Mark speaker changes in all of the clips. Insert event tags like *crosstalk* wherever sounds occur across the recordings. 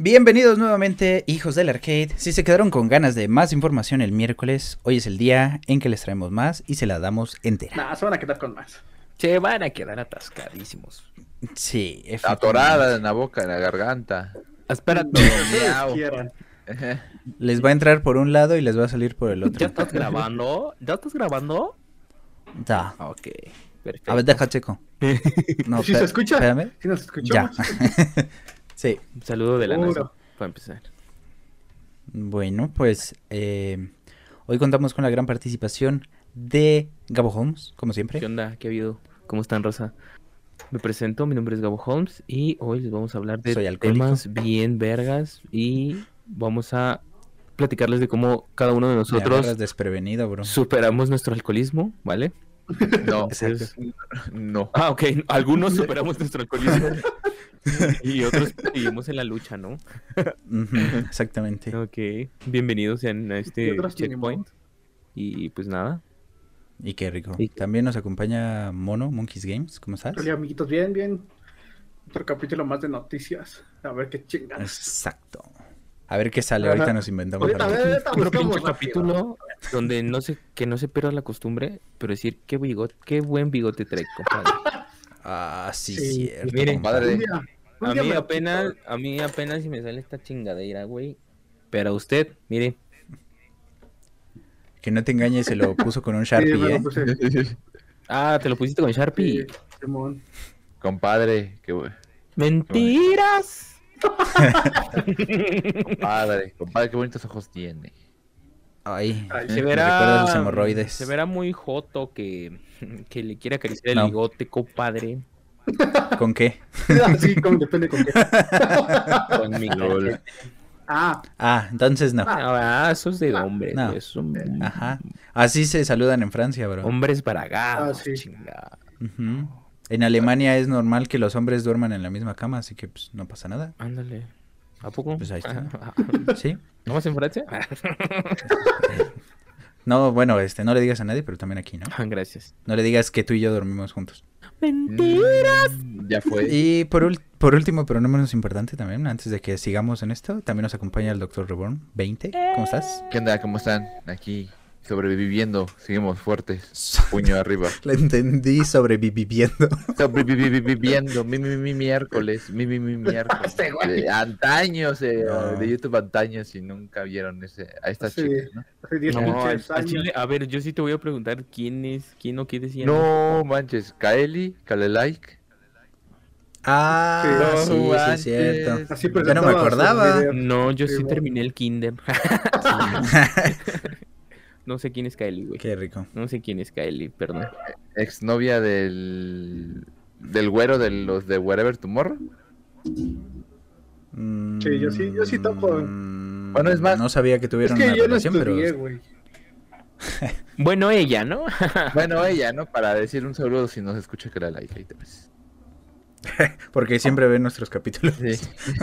Speaker 1: Bienvenidos nuevamente, hijos del arcade. Si se quedaron con ganas de más información el miércoles, hoy es el día en que les traemos más y se la damos entera.
Speaker 2: Nah, se van a quedar con más.
Speaker 3: Se van a quedar atascadísimos.
Speaker 1: Sí,
Speaker 4: Atorada en la boca, en la garganta.
Speaker 3: Espérate.
Speaker 1: Les va a entrar por un lado y les va a salir por el
Speaker 3: ¿Ya
Speaker 1: otro.
Speaker 3: estás grabando? ¿Ya estás grabando?
Speaker 1: Ya.
Speaker 3: Ok, perfecto.
Speaker 1: A ver, deja checo. *laughs* No,
Speaker 2: ¿Sí se escucha?
Speaker 1: Espérame.
Speaker 2: ¿Sí nos
Speaker 1: Ya. *laughs* sí.
Speaker 3: Un saludo de la
Speaker 2: Seguro.
Speaker 3: NASA para empezar.
Speaker 1: Bueno, pues eh, hoy contamos con la gran participación de Gabo Holmes, como siempre.
Speaker 3: ¿Qué onda? ¿Qué ha habido? ¿Cómo están, Rosa? Me presento, mi nombre es Gabo Holmes y hoy les vamos a hablar de temas bien vergas y vamos a platicarles de cómo cada uno de nosotros
Speaker 1: agarras desprevenido, bro.
Speaker 3: superamos nuestro alcoholismo, ¿vale? *laughs*
Speaker 4: No, no.
Speaker 3: Ah, ok. Algunos superamos nuestro alcoholismo *laughs* *laughs* y otros seguimos en la lucha, ¿no?
Speaker 1: Exactamente.
Speaker 3: Ok. Bienvenidos sean a este checkpoint. Y pues nada.
Speaker 1: Y qué rico.
Speaker 3: Y-
Speaker 1: También nos acompaña Mono, Monkeys Games. ¿Cómo estás?
Speaker 2: Hola, amiguitos, bien, bien. Otro capítulo más de noticias. A ver qué chingados.
Speaker 1: Exacto. A ver qué sale.
Speaker 2: Ajá.
Speaker 1: Ahorita nos inventamos.
Speaker 2: Ahorita, ahorita
Speaker 3: pinche
Speaker 2: rápido.
Speaker 3: capítulo donde no se, que no se pierda la costumbre, pero decir qué bigote, qué buen bigote trae, compadre. *laughs*
Speaker 1: Ah, sí,
Speaker 2: Sí,
Speaker 1: cierto.
Speaker 3: miren,
Speaker 4: compadre.
Speaker 2: Un día, un
Speaker 3: A mí
Speaker 2: me-
Speaker 3: apenas, a mí apenas si me sale esta chingadera, güey. Pero a usted, mire, *laughs*
Speaker 1: Que no te engañes, se lo *laughs* puso con un Sharpie, ¿eh? *laughs*
Speaker 3: ah, te lo pusiste con Sharpie.
Speaker 2: Sí.
Speaker 4: Compadre, qué bueno.
Speaker 3: Mentiras.
Speaker 4: Compadre, compadre, qué bonitos ojos tiene.
Speaker 1: Ay,
Speaker 2: Ay,
Speaker 3: Se
Speaker 1: me
Speaker 3: verá,
Speaker 1: los hemorroides.
Speaker 3: se verá muy joto que, *laughs* que le quiera acariciar
Speaker 1: No.
Speaker 3: el bigote, compadre. *laughs*
Speaker 1: ¿con qué? *laughs*
Speaker 2: sí, como depende con qué.
Speaker 3: Con mi
Speaker 4: Lol.
Speaker 2: Ah,
Speaker 1: Ah, entonces no.
Speaker 3: Ah, eso es de hombres,
Speaker 1: No. Ajá. Así se saludan en Francia, bro.
Speaker 3: hombres baragados,
Speaker 2: Ah, sí.
Speaker 3: chingada.
Speaker 1: Ujú. En Alemania es normal que los hombres duerman en la misma cama, así que pues no pasa nada.
Speaker 3: Ándale. ¿A poco?
Speaker 1: Pues ahí está. *laughs* ¿Sí?
Speaker 3: ¿No más en Francia? *laughs*
Speaker 1: No, bueno, este, no le digas a nadie, pero también aquí, ¿no?
Speaker 3: Ah, Gracias.
Speaker 1: No le digas que tú y yo dormimos juntos.
Speaker 4: Mm, Ya fue.
Speaker 1: Y por, por último, pero no menos importante también, antes de que sigamos en esto, también nos acompaña el Dr. Reborn 20. ¿Cómo estás?
Speaker 4: ¿Qué onda? ¿Cómo están? Aquí, sobreviviendo. Seguimos fuertes. Puño arriba. *laughs*
Speaker 1: Lo entendí sobreviviendo. *laughs*
Speaker 4: Sobreviviendo. Mi, mi, mi miércoles. Mi, mi, mi miércoles.
Speaker 2: Este güey.
Speaker 4: De antaños, eh,
Speaker 1: No.
Speaker 4: de YouTube antaños y nunca vieron ese, a estas
Speaker 2: Sí.
Speaker 4: chicas, ¿no?
Speaker 2: hace 10
Speaker 3: No, al,
Speaker 2: pinches
Speaker 3: al
Speaker 2: años.
Speaker 3: chile, a ver, yo sí te voy a preguntar quién es, quién o qué decía.
Speaker 4: No manches, Kaeli, Kalelike.
Speaker 1: Ah,
Speaker 2: Sí.
Speaker 1: sí,
Speaker 4: No
Speaker 1: sí, es cierto.
Speaker 2: Así
Speaker 1: Ya no me acordaba.
Speaker 3: No, yo
Speaker 2: Sí,
Speaker 3: sí
Speaker 2: bueno.
Speaker 3: terminé el kinder. *laughs* no sé quién es Kaeli, güey.
Speaker 1: Qué rico.
Speaker 3: No sé quién es Kaeli, perdón.
Speaker 4: Exnovia del. del güero de los de Wherever Tomorrow.
Speaker 2: Sí, yo sí- yo sí topo.
Speaker 1: Mm,
Speaker 4: Bueno, es más-
Speaker 1: No sabía que
Speaker 2: Es
Speaker 1: tuvieron
Speaker 2: que
Speaker 1: una
Speaker 2: yo no
Speaker 1: relación, pero...
Speaker 2: güey. *laughs*
Speaker 3: Bueno, ella, ¿no? *laughs*
Speaker 4: Bueno, ella, ¿no? Para decir un saludo si nos escucha Kalelike. Ahí te ves. *laughs*
Speaker 1: Porque siempre ven nuestros capítulos.
Speaker 4: Sí.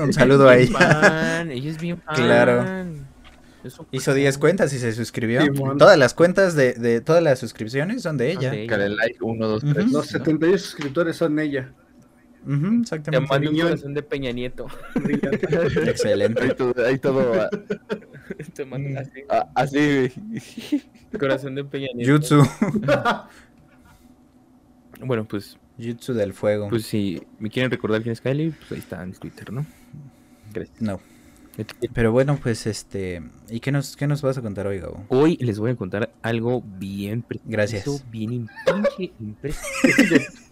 Speaker 1: Un saludo a
Speaker 3: Bien
Speaker 1: ella.
Speaker 3: fan, ella es bien fan.
Speaker 1: Claro. Hizo 10 cuentas y se suscribió. Todas las cuentas de, de todas las suscripciones son de ella.
Speaker 3: de ella.
Speaker 4: Kalelike 1, 2,
Speaker 1: Ujú.
Speaker 4: 3.
Speaker 2: Los 78 suscriptores son ella.
Speaker 1: Ujú,
Speaker 3: Te
Speaker 1: exactamente.
Speaker 3: mando un corazón de Peña Nieto.
Speaker 4: Ahí
Speaker 1: Excelente.
Speaker 4: todo, ahí todo ah, *laughs*
Speaker 3: Te mando así.
Speaker 4: ah, así.
Speaker 3: Corazón de Peña Nieto.
Speaker 1: Jutsu. *laughs*
Speaker 3: Bueno, pues,
Speaker 1: Jutsu del fuego.
Speaker 3: pues si me quieren recordar quién es Kylie, pues ahí está en Twitter, ¿no? Gracias.
Speaker 1: No. Pero bueno, pues este. ¿Y qué nos, qué nos vas a contar hoy, Gabo?
Speaker 3: Hoy les voy a contar algo bien preciso,
Speaker 1: Gracias.
Speaker 3: bien impresionante. *laughs*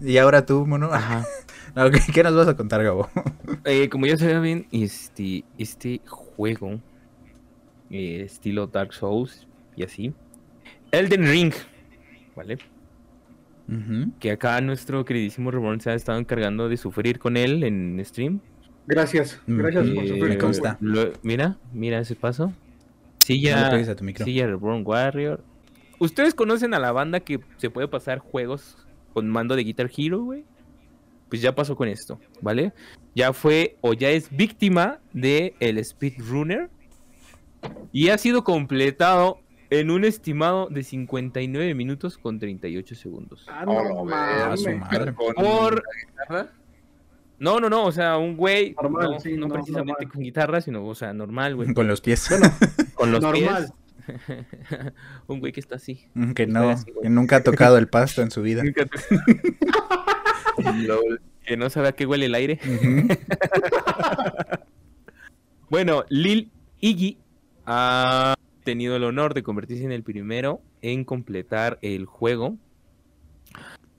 Speaker 1: Y ahora tú, mono.
Speaker 3: Ajá. *laughs*
Speaker 1: No, ¿qué, qué nos vas a contar, Gabo? *laughs*
Speaker 3: Eh, como ya saben, este, este juego, eh, estilo Dark Souls y así, Elden Ring, ¿vale? Que acá nuestro queridísimo Reborn se ha estado encargando de sufrir con él en stream.
Speaker 2: Gracias,
Speaker 1: Mm,
Speaker 2: gracias
Speaker 1: eh,
Speaker 2: por
Speaker 3: Eh,
Speaker 2: sufrir.
Speaker 1: me consta.
Speaker 3: lo- mira, mira ese paso. Sí,
Speaker 1: No a tu micro.
Speaker 3: sí, ya Reborn Warrior. ¿Ustedes conocen a la banda que se puede pasar juegos con mando de Guitar Hero, güey? Pues ya pasó con esto, ¿vale? Ya fue o ya es víctima de el speedrunner y ha sido completado en un estimado de 59 minutos con 38 segundos.
Speaker 2: Ah,
Speaker 4: Oh,
Speaker 2: no,
Speaker 4: no,
Speaker 1: a su
Speaker 2: mames.
Speaker 1: madre.
Speaker 4: Con
Speaker 3: Por-. No, no, no, o sea, un güey,
Speaker 2: Normal,
Speaker 3: no,
Speaker 2: sí,
Speaker 3: no
Speaker 2: no,
Speaker 3: precisamente
Speaker 2: normal.
Speaker 3: con guitarra, sino, o sea, normal, güey.
Speaker 1: Con los pies. *laughs*
Speaker 3: Con los
Speaker 2: Normal.
Speaker 3: pies. *laughs* un güey que está así.
Speaker 1: que no,
Speaker 3: así,
Speaker 1: que nunca ha tocado el pasto en su vida. *laughs*
Speaker 3: Que no sabe a qué huele el aire. Bueno, Lil Iggy ha tenido el honor de convertirse en el primero en completar el juego.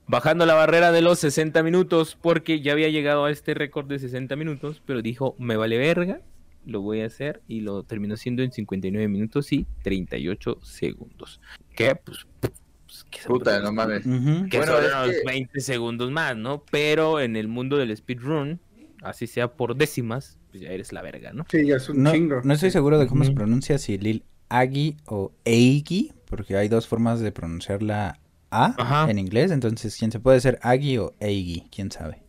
Speaker 3: Bajando la barrera de los 60 minutos, porque ya había llegado a este récord de 60 minutos, pero dijo, me vale verga, lo voy a hacer, y lo terminó haciendo en 59 minutos y 38 segundos. ¿Qué? Pues, pues, ¿qué se
Speaker 4: Puta, no mames.
Speaker 1: Ujú.
Speaker 3: que
Speaker 4: Bueno,
Speaker 3: son
Speaker 4: es
Speaker 3: unos
Speaker 4: que-
Speaker 3: 20 segundos más, ¿no? Pero en el mundo del speedrun, así sea por décimas, pues ya eres la verga, ¿no?
Speaker 2: Sí, ya es un
Speaker 1: No,
Speaker 2: chingo.
Speaker 1: no estoy seguro de cómo se pronuncia, si Lil Agi o Eigi, porque hay dos formas de pronunciar la A
Speaker 3: Ajá.
Speaker 1: en inglés, entonces quién se puede ser Agi o Eigi, quién sabe.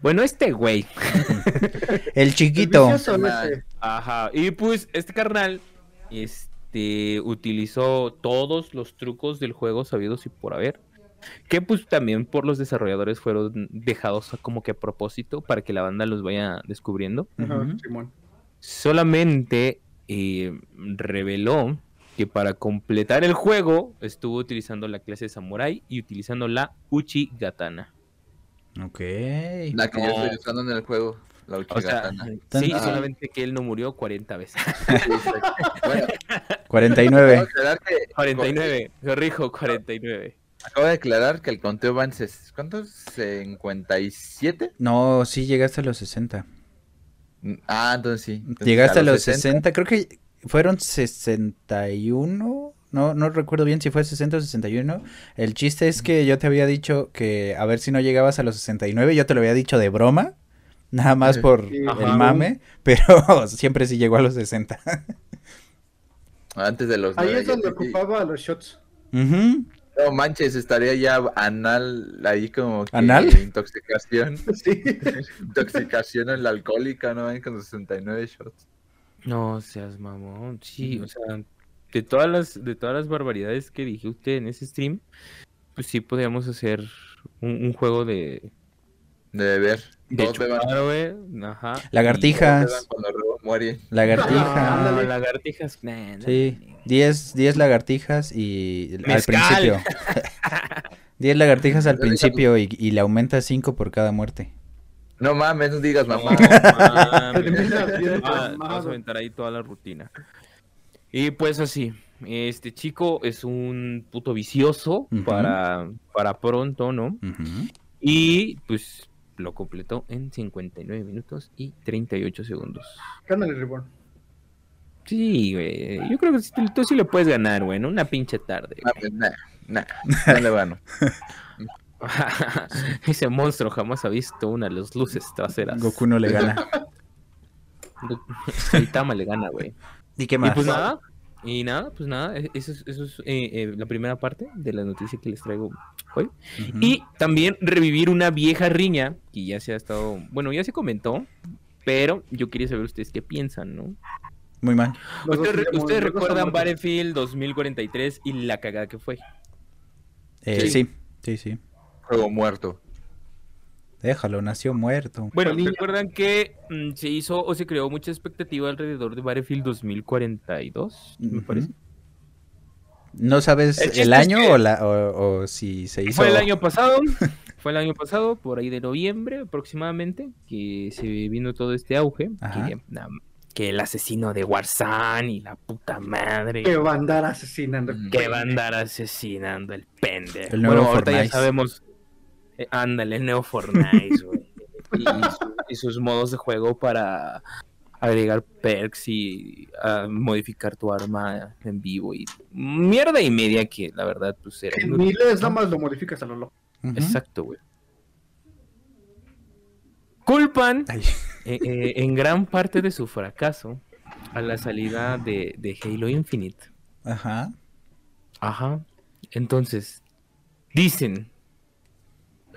Speaker 3: Bueno, este güey. *laughs*
Speaker 1: El chiquito.
Speaker 2: ese.
Speaker 3: Ajá. Y pues este carnal, este, utilizó todos los trucos del juego sabidos y por haber. Que pues también por los desarrolladores fueron dejados como que a propósito para que la banda los vaya descubriendo.
Speaker 2: Ajá,
Speaker 1: Ujú.
Speaker 2: Simón.
Speaker 3: solamente eh, reveló que para completar el juego estuvo utilizando la clase Samurai y utilizando la Uchi Gatana.
Speaker 1: Ok.
Speaker 4: La que yo
Speaker 3: No.
Speaker 4: estoy usando en el juego. La
Speaker 3: O sea,
Speaker 4: Uchigatana.
Speaker 3: sí,
Speaker 1: Ah.
Speaker 3: solamente que él no murió 40 veces. *laughs*
Speaker 4: bueno,
Speaker 1: 49.
Speaker 4: acabo de aclarar que,
Speaker 3: 49, corrijo, 49.
Speaker 4: acabo de aclarar que el conteo va en ¿cuántos? 57.
Speaker 1: No, sí llegaste a los 60.
Speaker 4: Mm, Ah, entonces sí. Entonces,
Speaker 1: Llegaste a los 60, creo que fueron 61. No, no recuerdo bien si fue 60 o 61. El chiste es que yo te había dicho que a ver si no llegabas a los 69. Yo te lo había dicho de broma. Nada más por
Speaker 2: Sí.
Speaker 1: el
Speaker 3: Ajá.
Speaker 1: mame. Pero *laughs* siempre sí llegó a los 60.
Speaker 4: Antes de los
Speaker 2: Ahí es donde
Speaker 4: sí.
Speaker 2: ocupaba los shots.
Speaker 4: No manches, estaría ya anal ahí como que
Speaker 1: ¿Anal?
Speaker 4: intoxicación. *laughs*
Speaker 2: Sí. *laughs*
Speaker 4: intoxicación en la alcohólica, ¿no? Ahí con 69 shots.
Speaker 3: No seas mamón. Sí, o sea, de todas las de todas las barbaridades que dije usted en ese stream, pues sí podríamos hacer un, un juego de
Speaker 4: De beber.
Speaker 3: de chupar, güey. Ajá.
Speaker 1: Lagartijas.
Speaker 4: beban cuando Rebo muere.
Speaker 1: Lagartija.
Speaker 3: Ah,
Speaker 2: Ándale.
Speaker 3: lagartijas. Nah, nah,
Speaker 1: Sí,
Speaker 3: nah.
Speaker 1: 10, 10 lagartijas y al
Speaker 3: Mezcal.
Speaker 1: principio. *laughs* 10 lagartijas al principio y, y le aumenta 5 por cada muerte.
Speaker 4: No mames, no digas
Speaker 3: No,
Speaker 4: mamá.
Speaker 3: mames.
Speaker 2: Pasmado.
Speaker 3: Vamos a aventar ahí toda la rutina. Y pues así, este chico es un puto vicioso para, para pronto, ¿no? Y pues lo completó en 59 minutos y 38 segundos.
Speaker 2: Gánale, Reborn.
Speaker 3: Sí, güey. Yo creo que tú sí le puedes ganar, güey. en Una pinche tarde.
Speaker 4: Mames, nah, nah, no le gano. *laughs* *laughs*
Speaker 3: Ese monstruo jamás ha visto una de las luces traseras.
Speaker 1: Goku no le gana. *laughs*
Speaker 3: Saitama le gana, güey.
Speaker 1: ¿Y qué
Speaker 3: Y
Speaker 1: más?
Speaker 3: pues nada, y nada, pues nada, e- eso es, eso es eh, eh, la primera parte de la noticia que les traigo hoy. Y también revivir una vieja riña que ya se ha estado, bueno, ya se comentó, pero yo quería saber ustedes qué piensan, ¿no?
Speaker 1: Muy mal.
Speaker 3: Ustedes, re- ustedes recuerdan Battlefield 2043 y la cagada que fue.
Speaker 1: Eh,
Speaker 4: Sí.
Speaker 1: sí, sí, sí.
Speaker 4: Juego muerto.
Speaker 1: Déjalo, nació muerto.
Speaker 3: Bueno, recuerdan que mm, se hizo o se creó mucha expectativa alrededor de Battlefield 2042, me
Speaker 1: Ujú.
Speaker 3: parece.
Speaker 1: ¿No sabes
Speaker 3: El
Speaker 1: el,
Speaker 3: chiste es
Speaker 1: año
Speaker 3: que-
Speaker 1: o, la, o, o si se hizo?
Speaker 3: Fue el año pasado, *laughs* fue el año pasado, por ahí de noviembre aproximadamente, que se vino todo este auge.
Speaker 1: Ajá.
Speaker 3: Que, na- que el asesino de Warzone y la puta madre.
Speaker 2: Que va a andar asesinando.
Speaker 3: Que va a andar asesinando el pendejo.
Speaker 1: El nuevo
Speaker 3: bueno, ahorita ya sabemos. Eh, ándale, el nuevo Fortnite, güey. Y, y su- y sus modos de juego para agregar perks y ah, modificar tu arma en vivo y mierda y media que la verdad pues era
Speaker 2: En miles nada más lo modificas a lo loco.
Speaker 3: Exacto, güey. Culpan eh, eh, en gran parte de su fracaso a la salida de, de Halo Infinite.
Speaker 1: Ajá.
Speaker 3: Ajá. Entonces, dicen,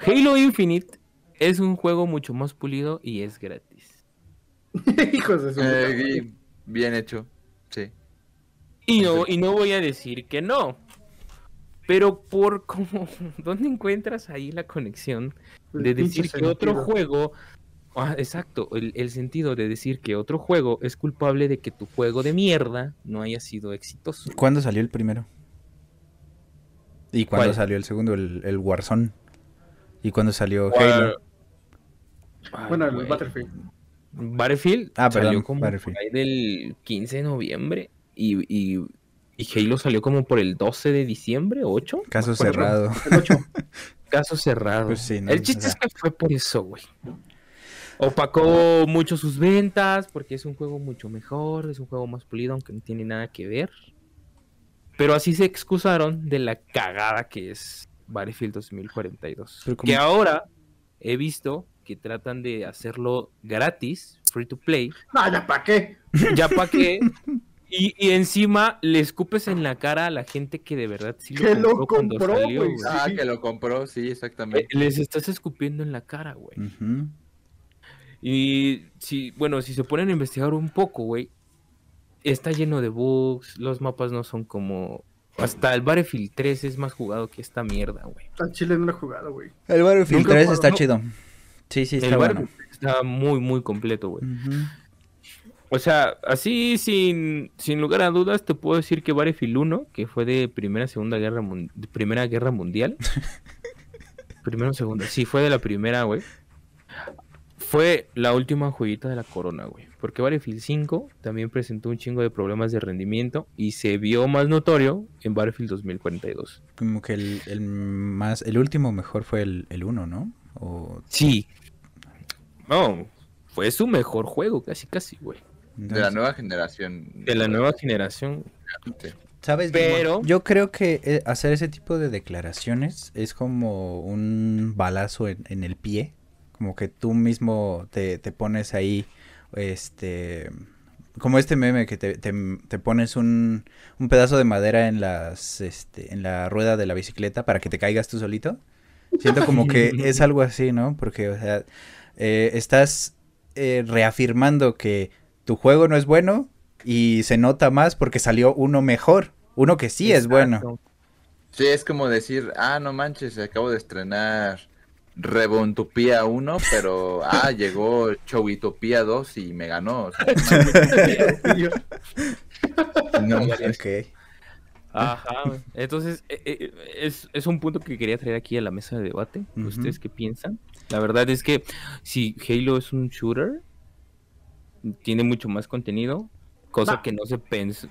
Speaker 3: Halo Infinite es un juego mucho más pulido y es gratis. *laughs*
Speaker 2: Hijos de su
Speaker 4: Eh, bien hecho. Sí.
Speaker 3: Y no, y no voy a decir que no. Pero por cómo, *laughs* ¿dónde encuentras ahí la conexión de decir que otro juego Ah, exacto, el, el sentido de decir que otro juego es culpable de que tu juego de mierda no haya sido exitoso.
Speaker 1: ¿Cuándo salió el primero? ¿Y cuándo
Speaker 3: ¿Cuál?
Speaker 1: salió el segundo, el, el Warzone? ¿Y cuándo salió. Halo?
Speaker 3: Ay,
Speaker 2: Bueno, el. Battlefield.
Speaker 3: Battlefield
Speaker 1: Ah,
Speaker 3: salió
Speaker 1: perdón,
Speaker 3: como
Speaker 1: Battlefield.
Speaker 3: por ahí del 15 de noviembre y, y, y Halo salió como por el 12 de diciembre, 8.
Speaker 1: Caso cerrado.
Speaker 2: El 8. *laughs*
Speaker 3: Caso cerrado.
Speaker 1: Pues sí, ¿no?
Speaker 3: El
Speaker 1: O
Speaker 3: chiste
Speaker 1: sea-
Speaker 3: es que fue por eso, güey. Opacó mucho sus ventas porque es un juego mucho mejor, es un juego más pulido, aunque no tiene nada que ver. Pero así se excusaron de la cagada que es Battlefield 2042.
Speaker 1: Pero como-
Speaker 3: Que ahora he visto que tratan de hacerlo gratis, free to play,
Speaker 2: Ah, ya para qué. *laughs*
Speaker 3: ya para qué. *laughs* Y, y encima le escupes en la cara a la gente que de verdad sí lo
Speaker 2: lo
Speaker 3: compró cuando
Speaker 2: compró,
Speaker 3: salió,
Speaker 2: güey.
Speaker 4: Ah,
Speaker 2: sí.
Speaker 4: que lo compró, sí,
Speaker 3: Eh,
Speaker 4: exactamente.
Speaker 3: Les estás escupiendo en la cara, güey. Y si, bueno, si se ponen a investigar un poco, güey, está lleno de bugs, los mapas no son como... Hasta el Battlefield 3 es más jugado que esta mierda, güey.
Speaker 2: Al Chile no lo he jugado, güey.
Speaker 1: El Battlefield
Speaker 3: Nunca
Speaker 1: 3
Speaker 3: he
Speaker 1: está chido. Sí, sí, está
Speaker 3: el
Speaker 1: bueno.
Speaker 3: Está muy, muy completo, güey. O sea, así sin, sin lugar a dudas te puedo decir que Battlefield 1, que fue de Primera Segunda Guerra Mun- de Primera Guerra Mundial. *laughs* Primera o segunda, sí, fue de la primera, güey. Fue la última joyita de la corona, güey. Porque Battlefield 5 también presentó un chingo de problemas de rendimiento y se vio más notorio en Battlefield 2042.
Speaker 1: Como que el, el más, el último mejor fue el, el 1, ¿no? O,
Speaker 3: Sí. No, fue su mejor juego, casi, casi, güey.
Speaker 4: De la nueva generación.
Speaker 3: De la nueva generación.
Speaker 4: Sí.
Speaker 1: ¿Sabes?
Speaker 3: Pero-
Speaker 1: Yo creo que eh, hacer ese tipo de declaraciones es como un balazo en, en el pie. Como que tú mismo te, te pones ahí, este... Como este meme que te, te- te pones un, un pedazo de madera en las este, en la rueda de la bicicleta para que te caigas tú solito. Siento como que es algo así, ¿no? Porque, o sea, eh, estás eh, reafirmando que tu juego no es bueno y se nota más porque salió uno mejor, uno que sí es bueno.
Speaker 4: Sí, es como decir, ah, no manches, acabo de estrenar Rebontopía 1, pero ah, llegó Chowitopía 2 y me ganó. o sea, *laughs* no manches.
Speaker 1: Ok.
Speaker 3: Ajá. Entonces, eh, eh, es, es un punto que quería traer aquí a la mesa de debate. ¿Ustedes qué piensan? La verdad es que si Halo es un shooter, tiene mucho más contenido, cosa
Speaker 2: Va.
Speaker 3: que no se pensó.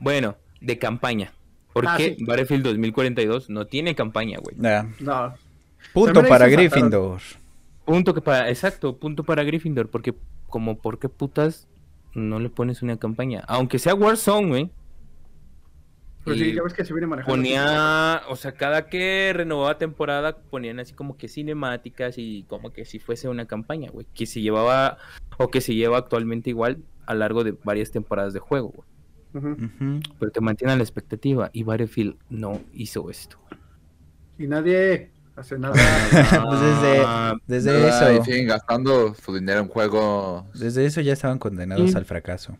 Speaker 3: Bueno, de campaña. Porque
Speaker 2: Ah, sí.
Speaker 3: Battlefield 2042 no tiene campaña, güey.
Speaker 2: No.
Speaker 1: Punto para. Gryffindor.
Speaker 3: Punto que para, exacto, punto para Gryffindor, porque como por qué putas no le pones una campaña, aunque sea Warzone, güey.
Speaker 2: Pero sí, ya ves que se viene manejando.
Speaker 3: ponía, o sea, cada que renovaba temporada ponían así como que cinemáticas y como que si fuese una campaña, güey, que se llevaba o que se lleva actualmente igual a lo largo de varias temporadas de juego, güey. Pero te mantiene a la expectativa y Battlefield no hizo esto.
Speaker 2: Y nadie hace nada. *laughs*
Speaker 1: Pues desde, desde
Speaker 4: Nada, y
Speaker 1: eso,
Speaker 4: siguen gastando su dinero en juegos.
Speaker 1: desde eso ya estaban condenados
Speaker 3: Sí.
Speaker 1: al fracaso.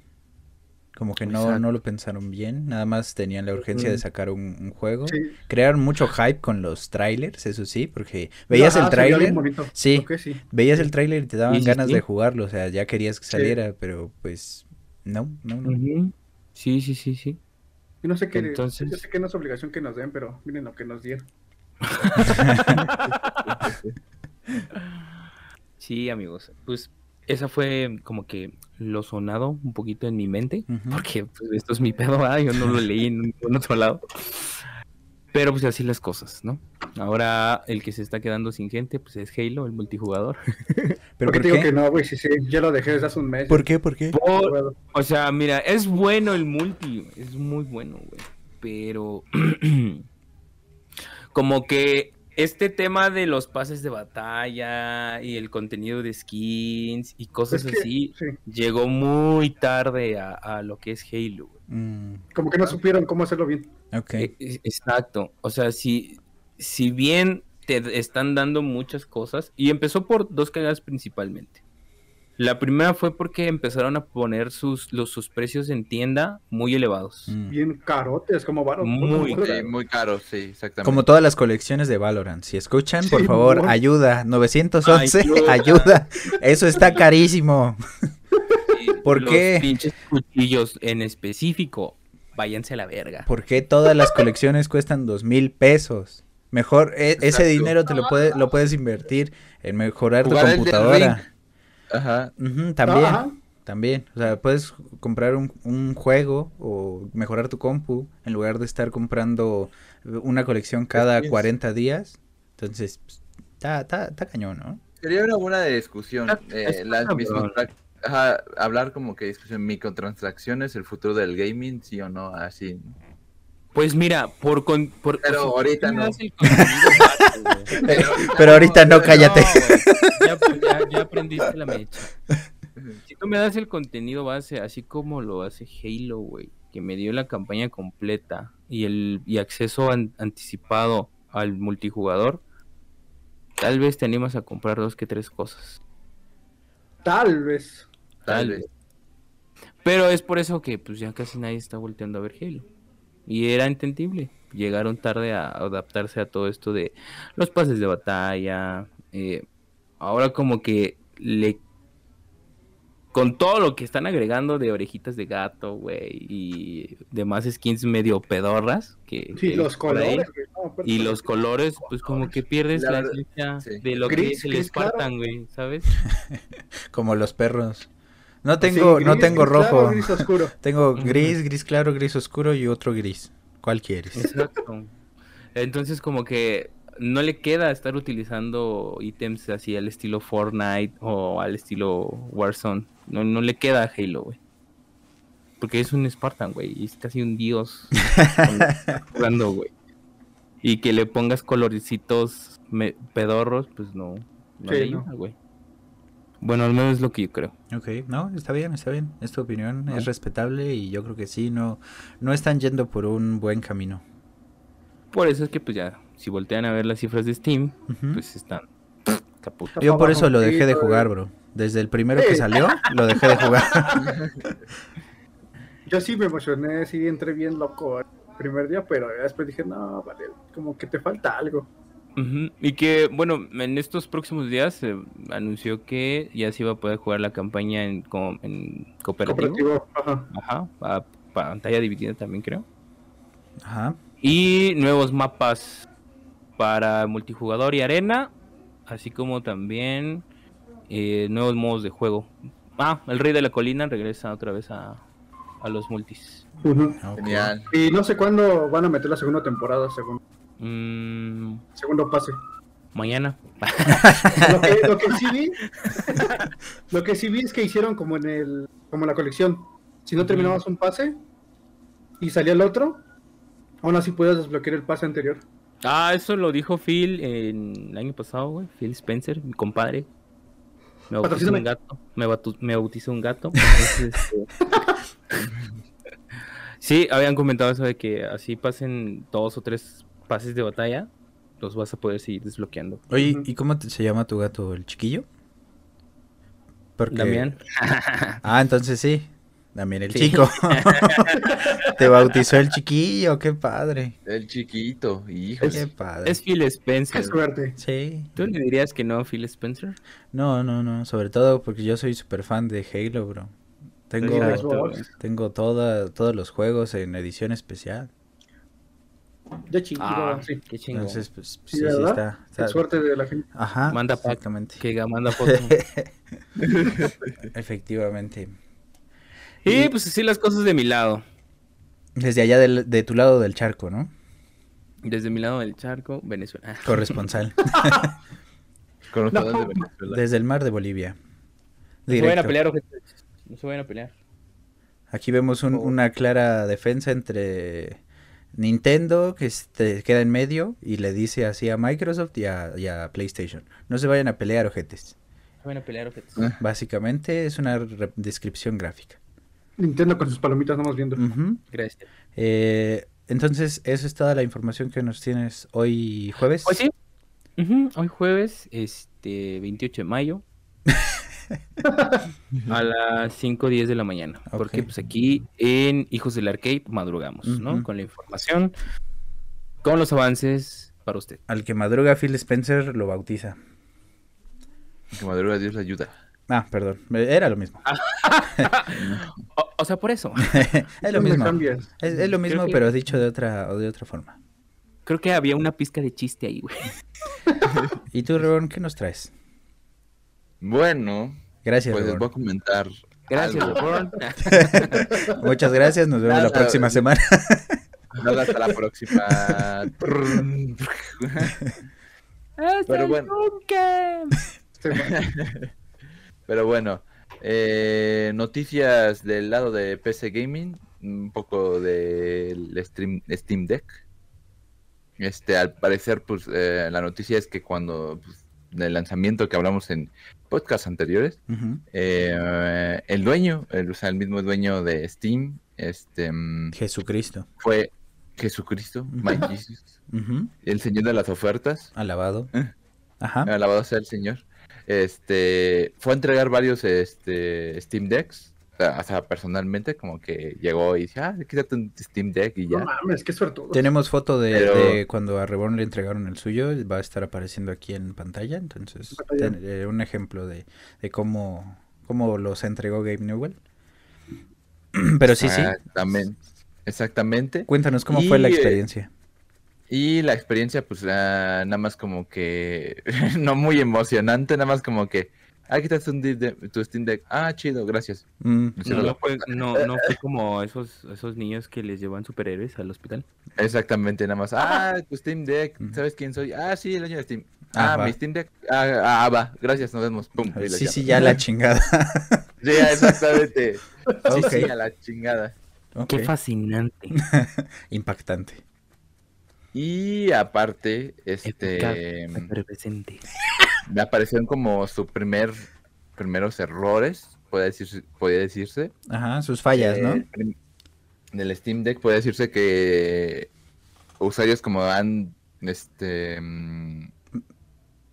Speaker 1: Como que no,
Speaker 3: Exacto.
Speaker 1: no lo pensaron bien, nada más tenían la urgencia de sacar un, un juego.
Speaker 2: Sí.
Speaker 1: Crearon mucho hype con los trailers, eso sí, porque veías
Speaker 2: Ajá,
Speaker 1: el
Speaker 2: bonito.
Speaker 1: sí. Veías el tráiler y te daban ganas
Speaker 3: sí.
Speaker 1: de jugarlo, o sea, ya querías que saliera, pero pues no, no, no.
Speaker 3: Sí, sí, sí, sí.
Speaker 2: Yo no sé qué.
Speaker 3: Entonces-
Speaker 2: Yo sé que no es obligación que nos den, pero miren lo que nos dieron. *laughs*
Speaker 3: Sí, amigos. Pues esa fue como que lo sonado un poquito en mi mente. Porque pues, esto es mi pedo, ¿verdad? yo no lo leí en ningún otro lado. Pero pues así las cosas, ¿no? Ahora el que se está quedando sin gente, pues es Halo, el multijugador. *laughs*
Speaker 1: ¿Pero por
Speaker 2: te digo
Speaker 1: qué?
Speaker 2: que no, güey. Sí, sí. Ya lo dejé desde hace un mes.
Speaker 1: ¿Por qué? ¿Por qué?
Speaker 3: Por- o sea, mira, es bueno el multi, es muy bueno, güey. Pero *clears throat* como que este tema de los pases de batalla y el contenido de skins y cosas
Speaker 2: Es que,
Speaker 3: así
Speaker 2: sí.
Speaker 3: llegó muy tarde a, a lo que es Halo.
Speaker 1: Mm,
Speaker 2: Como que no supieron cómo hacerlo bien.
Speaker 1: ok.
Speaker 3: E- e- Exacto. O sea, si, si bien te están dando muchas cosas, y empezó por dos cagadas principalmente. La primera fue porque empezaron a poner sus, los, sus precios en tienda muy elevados.
Speaker 1: Mm.
Speaker 2: Bien carotes, como varo.
Speaker 3: Muy
Speaker 4: Sí, muy caro, sí, exactamente.
Speaker 1: Como todas las colecciones de Valorant. Si escuchan, por favor, ayuda. 911,
Speaker 3: Ayuda.
Speaker 1: ayuda. Eso está carísimo. *laughs* ¿Por
Speaker 3: los
Speaker 1: qué?
Speaker 3: pinches cuchillos en específico, váyanse a la verga.
Speaker 1: ¿Por qué todas las colecciones cuestan dos mil pesos? Mejor e- ese dinero te lo, puede, lo puedes invertir en mejorar tu
Speaker 4: Jugar el Elden
Speaker 1: computadora.
Speaker 4: Ajá.
Speaker 1: Ujú, también,
Speaker 2: Ajá.
Speaker 1: también. O sea, puedes comprar un, un juego o mejorar tu compu en lugar de estar comprando una colección cada
Speaker 4: Skins.
Speaker 1: 40 días. Entonces, pues, está, está, está cañón, ¿no?
Speaker 4: Sería una buena discusión.
Speaker 3: Está-
Speaker 4: eh,
Speaker 3: está
Speaker 4: las
Speaker 3: cabrón.
Speaker 4: mismas- ajá, hablar como que discusión microtransacciones, el futuro del gaming, sí o no, así.
Speaker 3: Pues mira, por... Con, por
Speaker 4: Pero *laughs* ahorita no.
Speaker 1: Pero ahorita no, cállate.
Speaker 3: No, ya, ya- ya aprendiste la mecha. Si tú me das el contenido base, así como lo hace Halo, güey, que me dio la campaña completa y el y acceso an- anticipado al multijugador, tal vez te animas a comprar dos que tres cosas.
Speaker 2: Tal vez.
Speaker 4: Tal
Speaker 3: Tal
Speaker 4: vez.
Speaker 3: Pero es por eso que pues ya casi nadie está volteando a ver Halo. Y era entendible. Llegaron tarde a adaptarse a todo esto de los pases de batalla. eh, ahora como que le... Con todo lo que están agregando de orejitas de gato, güey, y demás skins medio pedorras. Que,
Speaker 2: Sí,
Speaker 3: que
Speaker 2: los
Speaker 3: ahí,
Speaker 2: colores. no,
Speaker 3: Y los colores, pues como que pierdes
Speaker 4: La
Speaker 3: esencia
Speaker 4: sí.
Speaker 3: de lo que
Speaker 2: Gris,
Speaker 3: es el
Speaker 2: claro.
Speaker 3: Spartan, güey, ¿sabes? *laughs*
Speaker 1: Como los perros. No tengo,
Speaker 2: Sí,
Speaker 1: no tengo
Speaker 2: gris claro,
Speaker 1: rojo.
Speaker 2: gris oscuro. *laughs*
Speaker 1: Tengo gris, gris claro, gris oscuro y otro gris. ¿Cuál quieres?
Speaker 3: Exacto. Entonces como que no le queda estar utilizando ítems así al estilo Fortnite o al estilo Warzone. No, no le queda a Halo, güey. Porque es un Spartan, güey. Y es casi un dios *laughs* jugando, güey. Y que le pongas coloricitos me- pedorros, pues no. No
Speaker 2: Sí,
Speaker 3: le ayuda, güey. Bueno, al menos es lo que yo creo.
Speaker 1: Ok, no, está bien, está bien. Es tu opinión, es respetable y yo creo que sí, no, no están yendo por un buen camino.
Speaker 3: Por eso es que pues ya, si voltean a ver las cifras de Steam, pues están caput.
Speaker 1: Yo por eso lo dejé de jugar, bro. Desde el primero que salió, lo dejé de jugar. *laughs*
Speaker 2: Yo sí me emocioné, sí entré bien loco el primer día, pero después dije, no, vale, como que te falta algo.
Speaker 3: Y que, bueno, en estos próximos días se anunció que ya se iba a poder jugar la campaña en, co- en cooperativo.
Speaker 2: Cooperativo, ajá.
Speaker 3: Ajá, a pantalla dividida también creo.
Speaker 1: Ajá.
Speaker 3: Y nuevos mapas para multijugador y arena, así como también eh, nuevos modos de juego. Ah, el Rey de la Colina regresa otra vez a, a los multis.
Speaker 4: Genial.
Speaker 2: Y no sé cuándo van a meter la segunda temporada, según
Speaker 3: Mm,
Speaker 2: segundo pase.
Speaker 3: mañana. *laughs*
Speaker 2: Lo que, lo que sí vi, *laughs* lo que sí vi es que hicieron como en el, como en la colección. Si no terminabas un pase y salía el otro, aún así puedes desbloquear el pase anterior.
Speaker 3: Ah, eso lo dijo Phil en el año pasado, güey. Phil Spencer, mi compadre. Me bautizó un gato. Me, me bautizó un gato. *laughs* Entonces, este, sí, habían comentado eso de que así pasen dos o tres pases de batalla, los vas a poder seguir desbloqueando.
Speaker 1: Oye. ¿y cómo te- se llama tu gato? ¿El chiquillo? Porque...
Speaker 3: Damián.
Speaker 1: Ah, entonces sí. Damián el
Speaker 3: Sí.
Speaker 1: chico. *laughs* *laughs* te bautizó el chiquillo, qué padre.
Speaker 4: El chiquito, hijo.
Speaker 1: Qué padre.
Speaker 3: Es Phil
Speaker 2: Qué
Speaker 3: Spencer.
Speaker 2: suerte.
Speaker 1: Sí.
Speaker 3: ¿Tú le dirías que no a Phil Spencer?
Speaker 1: No, no, no. Sobre todo porque yo soy súper fan de Halo, bro. Tengo, tengo toda, todos los juegos en edición especial.
Speaker 2: Ya chiquito,
Speaker 3: Ah,
Speaker 2: sí.
Speaker 3: qué chingón.
Speaker 1: Entonces, pues,
Speaker 2: Sí,
Speaker 1: sí, sí,
Speaker 2: ¿verdad?
Speaker 1: está,
Speaker 2: Qué
Speaker 1: está-
Speaker 2: suerte de la gente.
Speaker 1: Ajá.
Speaker 3: Manda pack.
Speaker 1: exactamente.
Speaker 3: Que manda *laughs* foto.
Speaker 1: Efectivamente.
Speaker 3: Y pues así las cosas de mi lado.
Speaker 1: Desde allá del- de tu lado del charco, ¿no?
Speaker 3: Desde mi lado del charco, Venezuela. *laughs*
Speaker 1: Corresponsal. *laughs*
Speaker 2: No.
Speaker 4: de Venezuela.
Speaker 1: Desde el mar de Bolivia.
Speaker 3: No se vayan a pelear, ojetes. No se vayan a pelear.
Speaker 1: Aquí vemos un-
Speaker 2: Oh.
Speaker 1: una clara defensa entre Nintendo, que este, queda en medio, y le dice así a Microsoft y a, y a PlayStation. No se vayan a pelear, ojetes.
Speaker 3: No se vayan a pelear, ojetes.
Speaker 4: Ah.
Speaker 1: Básicamente es una descripción gráfica.
Speaker 2: Nintendo con sus palomitas, nomás viendo.
Speaker 3: Gracias.
Speaker 1: Eh, entonces, eso es toda la información que nos tienes hoy jueves.
Speaker 3: Pues sí. Hoy jueves, este, 28 de mayo. *laughs* a las 5 o 10 de la mañana. Porque pues aquí en Hijos del Arcade madrugamos, ¿no? Con la información, con los avances para usted.
Speaker 1: Al que madruga Phil Spencer lo bautiza.
Speaker 4: Que madruga Dios le ayuda.
Speaker 1: Ah, perdón. Era lo mismo. *laughs*
Speaker 3: O, o sea, por eso. *laughs*
Speaker 1: es lo mismo.
Speaker 2: cambias.
Speaker 1: Es, es lo mismo,
Speaker 3: que-
Speaker 1: pero dicho de otra, o de otra forma.
Speaker 3: Creo que había una pizca de chiste ahí, güey. *laughs*
Speaker 1: ¿Y tú, Rebón, qué nos traes?
Speaker 4: Bueno,
Speaker 1: Gracias,
Speaker 4: pues les voy a comentar.
Speaker 3: Gracias. Ron.
Speaker 1: Muchas gracias. Nos vemos la
Speaker 4: Nada,
Speaker 1: próxima semana.
Speaker 4: Nada, hasta la próxima. Pero bueno.
Speaker 2: Bueno,
Speaker 4: Pero bueno, eh, noticias del lado de PC Gaming, un poco del stream, Steam Deck. Este, al parecer, pues eh, la noticia es que cuando pues, del lanzamiento que hablamos en podcasts anteriores, eh, el dueño, el, o sea, el mismo dueño de Steam, este,
Speaker 1: Jesucristo.
Speaker 4: fue Jesucristo, My Jesus,
Speaker 1: Ujú.
Speaker 4: el señor de las ofertas.
Speaker 1: Alabado.
Speaker 4: Eh. Alabado sea el señor. Este fue a entregar varios este, Steam Decks. O sea, personalmente, como que llegó y dice, ah, quítate un Steam Deck y
Speaker 2: No
Speaker 4: ya.
Speaker 2: mames, qué suertudo.
Speaker 1: Tenemos foto de,
Speaker 4: Pero-
Speaker 1: de cuando a Reborn le entregaron el suyo, va a estar apareciendo aquí en pantalla, entonces
Speaker 2: Pantalla.
Speaker 1: ten- eh, un ejemplo de, de cómo, cómo los entregó Gabe Newell. *clears throat* Pero sí, sí,
Speaker 4: Exactamente. Exactamente.
Speaker 1: cuéntanos cómo fue la
Speaker 4: eh,
Speaker 1: experiencia.
Speaker 4: Y la experiencia, pues, ah, nada más como que, *laughs* no muy emocionante, nada más como que, ah, de- tu Steam Deck. Ah, chido, gracias.
Speaker 1: Mm,
Speaker 3: No, no fue, no, no fue como esos, esos niños que les llevan superhéroes al hospital.
Speaker 4: Exactamente, nada más. Ah, tu Steam Deck. ¿sabes quién soy? Ah, sí, el dueño de Steam.
Speaker 1: Ah,
Speaker 4: Ah, mi Steam Deck. Ah, ah, va, gracias, nos vemos. Pum,
Speaker 1: sí, sí, ya la *laughs* chingada.
Speaker 4: Sí, exactamente. *laughs* Sí, sí, a la chingada.
Speaker 3: Qué fascinante.
Speaker 1: Impactante.
Speaker 4: Y aparte, este,
Speaker 3: efervescente. *laughs*
Speaker 4: me aparecieron como su primer, primeros errores, puede decirse, puede decirse.
Speaker 1: Ajá, sus fallas, ¿no?
Speaker 4: Eh, prim- Del Steam Deck puede decirse que usuarios como han, este, mm,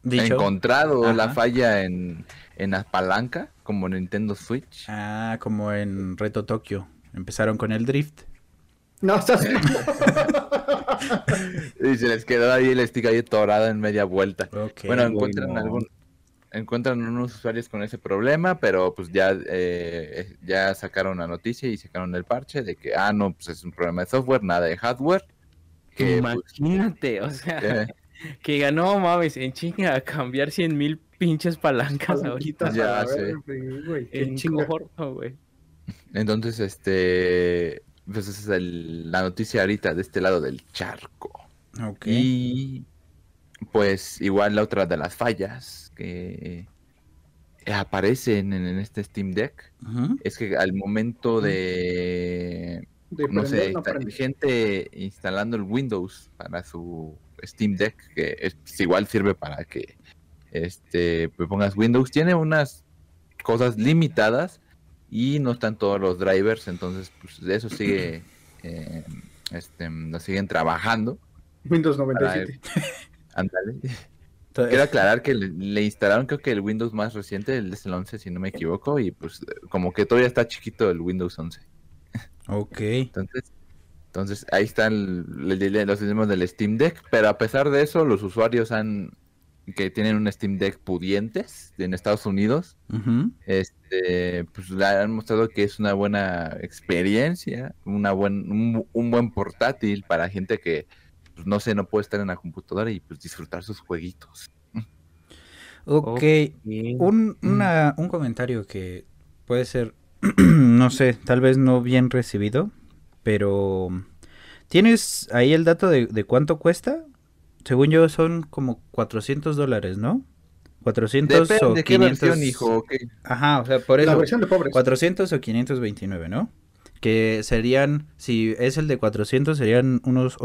Speaker 1: Dicho.
Speaker 4: encontrado la falla en, en la palanca, como Nintendo Switch.
Speaker 1: Ah, como en Reto Tokio. Empezaron con el drift.
Speaker 2: No, *laughs* estás. *laughs*
Speaker 4: Y se les quedó ahí el stick ahí atorado en media vuelta. Bueno, encuentran
Speaker 3: bueno.
Speaker 4: algún encuentran unos usuarios con ese problema, pero pues ya eh, ya sacaron la noticia y sacaron el parche de que ah no, pues es un problema de software, nada de hardware. Que pues,
Speaker 3: Imagínate, o sea,
Speaker 4: eh,
Speaker 3: que ganó, mames, en chinga a cambiar 100 mil pinches palancas ahorita.
Speaker 4: Ya
Speaker 2: sí,
Speaker 3: En
Speaker 2: chinga.
Speaker 3: corto, güey.
Speaker 4: entonces este pues esa es el- la noticia ahorita de este lado del charco.
Speaker 1: Ok.
Speaker 4: Y pues igual la otra de las fallas que aparecen en, en este Steam Deck es que al momento de
Speaker 2: De
Speaker 4: no sé,
Speaker 2: no
Speaker 4: gente instalando el Windows para su Steam Deck, que es, pues, igual sirve para que este pues, pongas Windows, tiene unas cosas limitadas y no están todos los drivers, entonces pues de eso sigue eh, este lo siguen trabajando.
Speaker 2: Windows 97.
Speaker 4: Ándale. Quiero aclarar que le, le instalaron creo que el Windows más reciente, el es el 11 si no me equivoco, y pues como que todavía está chiquito el Windows 11.
Speaker 1: Ok.
Speaker 4: Entonces, entonces ahí están el- el- los sistemas del Steam Deck, pero a pesar de eso, los usuarios han que tienen un Steam Deck pudientes en Estados Unidos, este, pues le han mostrado que es una buena experiencia, una buen, un, un buen portátil para gente que pues, no sé, no puede estar en la computadora y pues disfrutar sus jueguitos.
Speaker 1: Ok.
Speaker 3: Bien.
Speaker 1: Un, una- un comentario que puede ser, *clears throat* no sé, tal vez no bien recibido, pero ¿tienes ahí el dato de, de cuánto cuesta? Según yo son como 400 dólares, ¿no? 400
Speaker 4: Depende
Speaker 1: o
Speaker 4: de
Speaker 1: 500.
Speaker 4: qué versión, hijo.
Speaker 1: Ajá, o sea, por
Speaker 2: La
Speaker 1: eso.
Speaker 2: versión de pobres.
Speaker 1: 400 o 529, ¿no? Que serían, si es el de 400, serían unos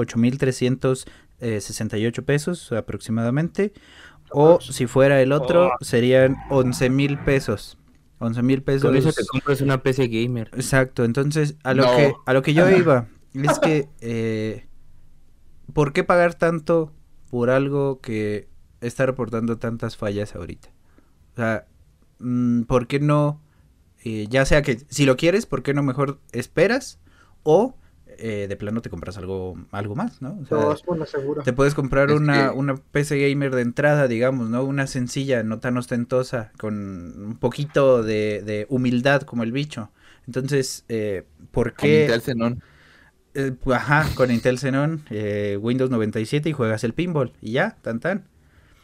Speaker 1: 8.368 pesos aproximadamente. O si fuera el otro, serían 11.000 pesos. 11.000 pesos.
Speaker 3: Con eso te compras una PC gamer.
Speaker 1: Exacto, entonces a lo
Speaker 4: No.
Speaker 1: que a lo que yo *laughs* iba es que eh, ¿por qué pagar tanto por algo que está reportando tantas fallas ahorita? O sea, mm, ¿por qué no? eh, ya sea que si lo quieres, ¿por qué no mejor esperas? O eh, de plano te compras algo, algo más, ¿no? O sea,
Speaker 2: Todos por la segura.
Speaker 1: te puedes comprar
Speaker 4: Es
Speaker 1: una,
Speaker 4: que-
Speaker 1: una PC gamer de entrada, digamos, ¿no? Una sencilla, no tan ostentosa, con un poquito de, de humildad como el bicho. Entonces, eh, ¿por qué? Eh, ajá, con Intel Xenon, eh, Windows 97 y juegas el pinball. Y ya, tan tan.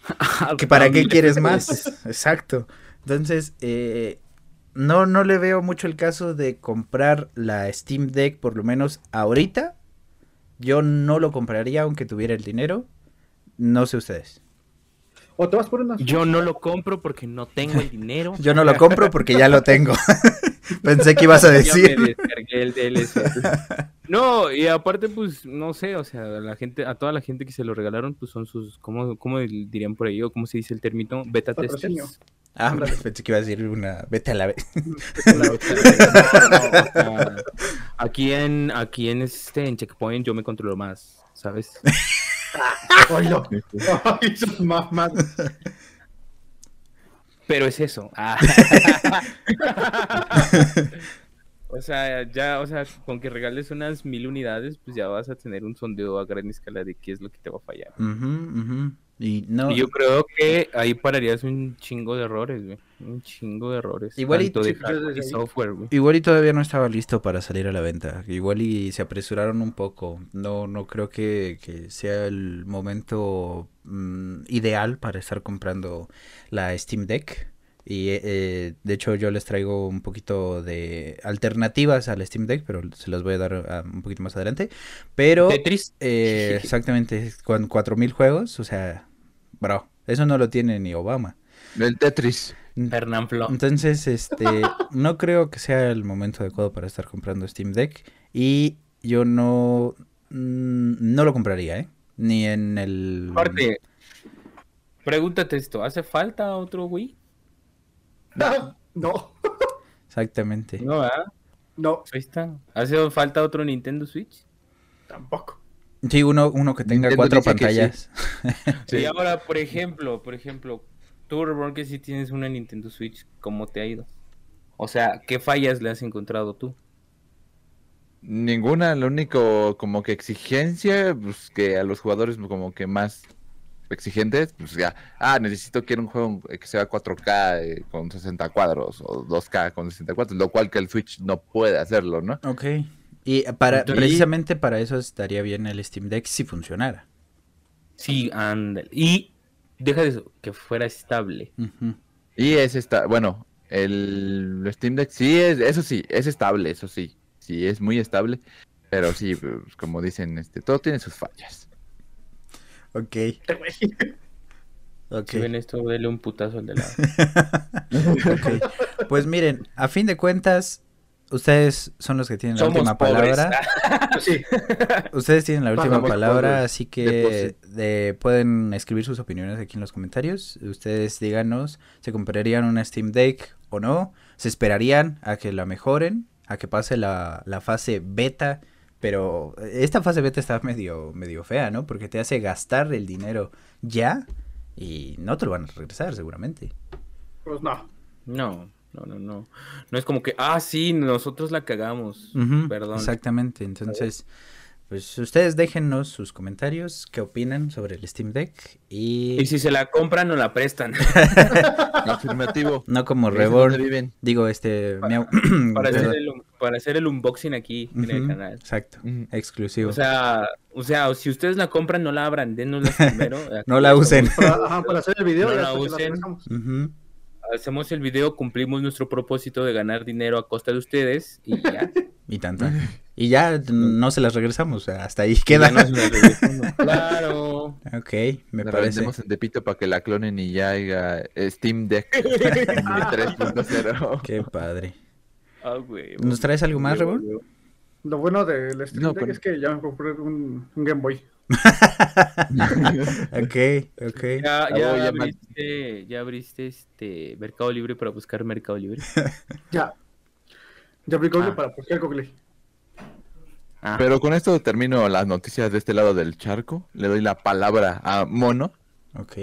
Speaker 1: *laughs* ¿Que ¿Para qué quieres más? Exacto. Entonces, eh, no, no le veo mucho el caso de comprar la Steam Deck, por lo menos ahorita. Yo no lo compraría aunque tuviera el dinero. No sé ustedes.
Speaker 2: O te vas por una.
Speaker 3: Yo no lo compro porque no tengo el *laughs* dinero.
Speaker 1: Yo no lo compro porque ya lo tengo. *laughs* *laughs* Pensé que ibas a *laughs* decir.
Speaker 3: me descargué el DLC. *laughs* No, y aparte, pues, no sé, o sea, a la gente, a toda la gente que se lo regalaron, pues son sus, ¿cómo, cómo dirían por ahí? ¿O cómo se dice el término? Beta testers.
Speaker 1: Ah, pensé que iba a decir una. Vete a la vez.
Speaker 3: Ah, aquí en, aquí en este, en Checkpoint yo me controlo más, ¿sabes?
Speaker 2: Ay, sus mamás.
Speaker 3: Pero es eso. Ah. *laughs* *laughs* o sea, ya, o sea, con que regales unas mil unidades, pues ya vas a tener un sondeo a gran escala de qué es lo que te va a fallar.
Speaker 1: Ujú, ujú. Y no.
Speaker 3: Yo creo que ahí pararías un chingo de errores, güey. Un chingo de errores.
Speaker 1: Igual y
Speaker 3: de y software, güey.
Speaker 1: Igual y todavía no estaba listo para salir a la venta. Igual y se apresuraron un poco. No, no creo que, que sea el momento mm, ideal para estar comprando la Steam Deck. Y eh, de hecho yo les traigo un poquito de alternativas a la Steam Deck, pero se las voy a dar ah, un poquito más adelante. Pero
Speaker 3: Tetris. *laughs*
Speaker 1: eh, exactamente con 4000 juegos, o sea, bro, eso no lo tiene ni Obama.
Speaker 4: El Tetris.
Speaker 3: Fernán Flo.
Speaker 1: Entonces, este, *laughs* no creo que sea el momento adecuado para estar comprando Steam Deck y yo no, mm, no lo compraría, ¿eh? Ni en el...
Speaker 3: Aparte, pregúntate esto, ¿hace falta otro Wii? *laughs*
Speaker 2: No,
Speaker 1: Exactamente.
Speaker 3: No, ¿verdad?
Speaker 2: no,
Speaker 3: Ahí está. ¿Hace falta otro Nintendo Switch?
Speaker 2: tampoco.
Speaker 1: Sí, uno, uno que tenga
Speaker 4: Nintendo
Speaker 1: cuatro
Speaker 4: sí. *laughs*
Speaker 1: pantallas.
Speaker 3: Y ahora, por ejemplo, por ejemplo, tú, Reborn, que si tienes una Nintendo Switch, ¿cómo te ha ido? O sea, ¿qué fallas le has encontrado tú?
Speaker 4: Ninguna, lo único como que exigencia, pues que a los jugadores como que más exigentes, pues ya, ah, necesito que un juego que sea 4K eh, con 60 cuadros o 2K con 60 cuadros, lo cual que el Switch no puede hacerlo, ¿no?
Speaker 1: Ok. Y para,
Speaker 3: Entonces-
Speaker 1: precisamente para eso estaría bien el Steam Deck si funcionara.
Speaker 3: Sí, ándale. Y deja de eso, que fuera estable.
Speaker 4: Y es esta, bueno, el Steam Deck sí es, eso sí, es estable, eso sí, sí es muy estable, pero sí, pues, como dicen, este, todo tiene sus fallas.
Speaker 1: Ok. Ok.
Speaker 3: Si ven esto, dele un putazo al de lado. *laughs*
Speaker 1: Ok. Pues miren, a fin de cuentas, ustedes son los que tienen la
Speaker 3: Somos
Speaker 1: última
Speaker 3: pobres.
Speaker 1: palabra. *laughs*
Speaker 2: Sí,
Speaker 1: Ustedes tienen la última
Speaker 2: Pagamos
Speaker 1: palabra,
Speaker 2: pobres,
Speaker 1: así que de- pueden escribir sus opiniones aquí en los comentarios. Ustedes díganos, ¿se comprarían una Steam Deck o no? ¿Se esperarían a que la mejoren? ¿A que pase la, la fase beta? Pero esta fase beta está medio, medio fea, ¿no? Porque te hace gastar el dinero ya y no te lo van a regresar seguramente.
Speaker 2: pues no.
Speaker 3: No, no, no, no. No es como que, ah, sí, nosotros la cagamos. Perdón.
Speaker 1: Exactamente, entonces, pues ustedes déjennos sus comentarios, qué opinan sobre el Steam Deck y,
Speaker 3: Y si se la compran, no la prestan. *laughs*
Speaker 4: Afirmativo.
Speaker 1: no como Reborn,
Speaker 4: viven.
Speaker 1: digo este,
Speaker 3: para, *clears throat* hacer el, para hacer el unboxing aquí en el canal.
Speaker 1: Exacto, exclusivo.
Speaker 3: O sea, o sea, si ustedes la compran, no la abran, denosla *laughs* primero.
Speaker 1: no la usen.
Speaker 2: Para, ajá, para hacer el video
Speaker 3: No la usen. Hacemos el video, cumplimos nuestro propósito de ganar dinero a costa de ustedes y ya. *laughs*
Speaker 1: Y tanto. Y ya no se las regresamos, hasta ahí queda.
Speaker 3: regresamos. *laughs* Claro.
Speaker 1: Ok, me
Speaker 4: La
Speaker 1: parece.
Speaker 4: vendemos en Tepito para que la clonen y ya haya eh, Steam Deck 3.0.
Speaker 1: Qué padre.
Speaker 3: Ah, güey.
Speaker 1: ¿Nos traes algo más, Reborn?
Speaker 2: Lo bueno del Steam
Speaker 4: No,
Speaker 2: Deck es que ya me compré un, un Game Boy. *laughs*
Speaker 1: Ok, ok.
Speaker 3: Ya,
Speaker 4: Ah,
Speaker 3: abriste, ya abriste este Mercado Libre para buscar Mercado Libre. *laughs*
Speaker 2: Ya. Ya abrí Google
Speaker 3: Ah.
Speaker 2: para buscar Google.
Speaker 3: Ah,
Speaker 4: Pero con esto termino las noticias de este lado del charco. Le doy la palabra a Mono.
Speaker 1: Ok.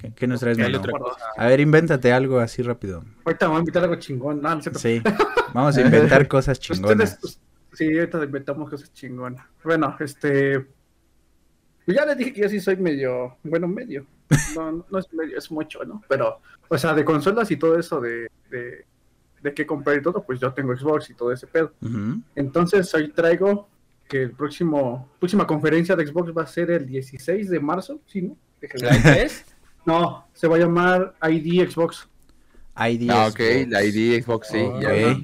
Speaker 1: ¿Qué, qué nos traes,
Speaker 3: otra
Speaker 1: A ver, invéntate algo así rápido.
Speaker 2: Ahorita voy a invitar algo chingón. No, no.
Speaker 1: Sí, *laughs* vamos a inventar cosas *laughs* chingonas.
Speaker 2: Ustedes, sí, ahorita inventamos cosas chingonas. Bueno, este. pues Ya les dije que yo sí soy medio. Bueno, medio. No, no es medio, es mucho, ¿no? Pero, o sea, de consolas y todo eso de, de, de qué comprar y todo, pues yo tengo Xbox y todo ese pedo. Entonces, hoy traigo que el próximo. Próxima conferencia de Xbox va a ser el 16 de marzo, ¿sí, no? Déjenme-
Speaker 3: ¿La E3?
Speaker 2: No, se va a llamar ID Xbox.
Speaker 1: ID
Speaker 4: Ah, ok,
Speaker 1: Xbox.
Speaker 4: la ID Xbox sí.
Speaker 1: Ok.
Speaker 4: ya.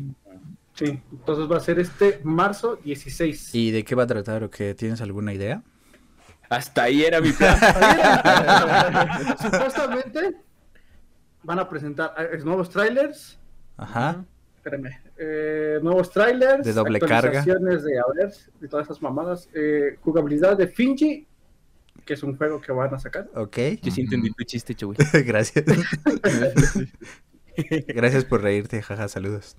Speaker 2: Sí, entonces va a ser este marzo 16.
Speaker 1: ¿Y de qué va a tratar o qué? ¿Tienes alguna idea?
Speaker 3: Hasta ahí era mi *laughs* plan.
Speaker 2: Supuestamente van a presentar eh, nuevos trailers.
Speaker 1: Ajá.
Speaker 2: Espérame. eh, nuevos trailers.
Speaker 1: De doble carga.
Speaker 2: actualizaciones De, a ver, de todas esas mamadas. eh, jugabilidad de Finji, que es un juego que van a sacar.
Speaker 1: Ok.
Speaker 3: Yo sí entendí tu chiste, Chuy. *laughs*
Speaker 1: Gracias. *laughs* Gracias por reírte, jaja, saludos.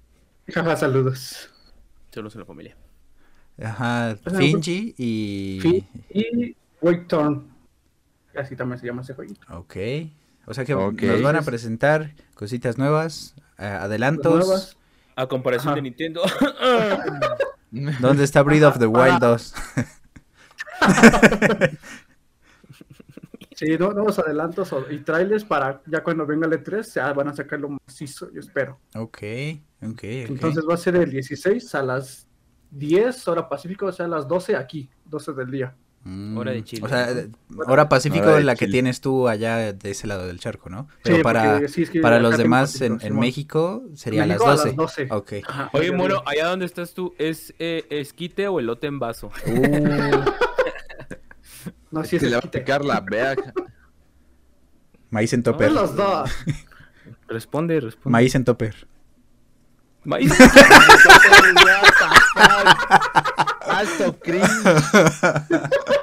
Speaker 2: Jaja, saludos.
Speaker 3: Solo a la familia.
Speaker 1: Ajá, Finji y...
Speaker 2: Fin- y Wake Turn. Así también se llama ese jueguito.
Speaker 1: Ok. O sea que nos van a presentar cositas nuevas, eh, adelantos.
Speaker 2: Nuevas.
Speaker 3: A comparación
Speaker 2: Ajá.
Speaker 3: de Nintendo.
Speaker 1: ¿Dónde está Breath of the Wild 2? *laughs*
Speaker 2: Sí, no- nuevos adelantos y trailers para ya cuando venga el E3 ya van a sacarlo macizo, yo espero.
Speaker 1: ok, ok, ok.
Speaker 2: Entonces va a ser el 16 a las 10 hora pacífico, o sea, a las 12 aquí, 12 del día.
Speaker 1: Mm,
Speaker 3: Hora de Chile,
Speaker 1: O sea, hora pacífico
Speaker 4: Hora de
Speaker 1: la que tienes tú allá de ese lado del charco, ¿no? Pero
Speaker 2: Sí,
Speaker 1: para,
Speaker 2: porque sí, es que
Speaker 1: para los demás en, en. México sería
Speaker 2: México
Speaker 1: a las 12.
Speaker 2: 12.
Speaker 1: Ok.
Speaker 2: Ajá,
Speaker 3: Oye, Moro, allá donde estás tú, ¿es eh, esquite o elote en vaso?
Speaker 1: Uh, *laughs*
Speaker 2: No, sí, es
Speaker 4: Se le va a picar la vea.
Speaker 1: maíz en topper.
Speaker 2: los dos. *laughs*
Speaker 3: Responde, responde.
Speaker 1: Maíz en topper.
Speaker 3: Maíz. *laughs*
Speaker 4: Alto cringe.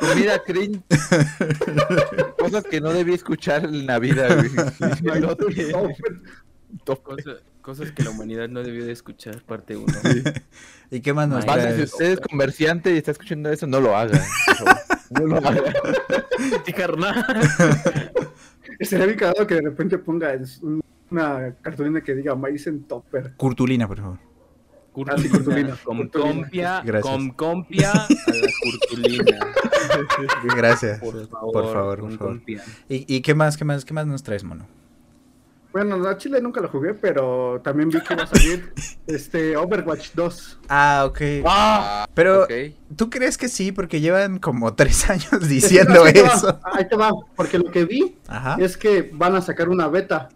Speaker 4: Comida cringe. Cosas que no debí escuchar en la vida, güey. *laughs*
Speaker 3: cosas que la humanidad no debió de escuchar, parte 1.
Speaker 1: ¿Y qué más nos.
Speaker 4: Banda, si usted es comerciante y está escuchando eso, no lo haga. *laughs* No lo haga.
Speaker 3: Sí, carnal. *laughs*
Speaker 2: Sería bien cagado que de repente ponga una cartulina que diga maíz en topper.
Speaker 1: Curtulina, por favor.
Speaker 2: Ah, sí, curtulina. *laughs*
Speaker 3: Con
Speaker 2: Curtulina.
Speaker 3: compia, con compia a la curtulina.
Speaker 1: Gracias.
Speaker 3: Por favor,
Speaker 1: Por favor,
Speaker 3: con
Speaker 1: por favor.
Speaker 3: compia.
Speaker 1: ¿Y, y qué más, qué más, qué más nos traes, mono?
Speaker 2: Bueno, la Chile nunca lo jugué, pero también vi que va a salir *laughs* este Overwatch 2.
Speaker 1: Ah, ok.
Speaker 4: Ah,
Speaker 1: Pero. ¿tú crees que sí? Porque llevan como *laughs* tres años diciendo eso.
Speaker 2: Ahí te va, porque lo que vi
Speaker 1: Ajá.
Speaker 2: es que van a sacar una beta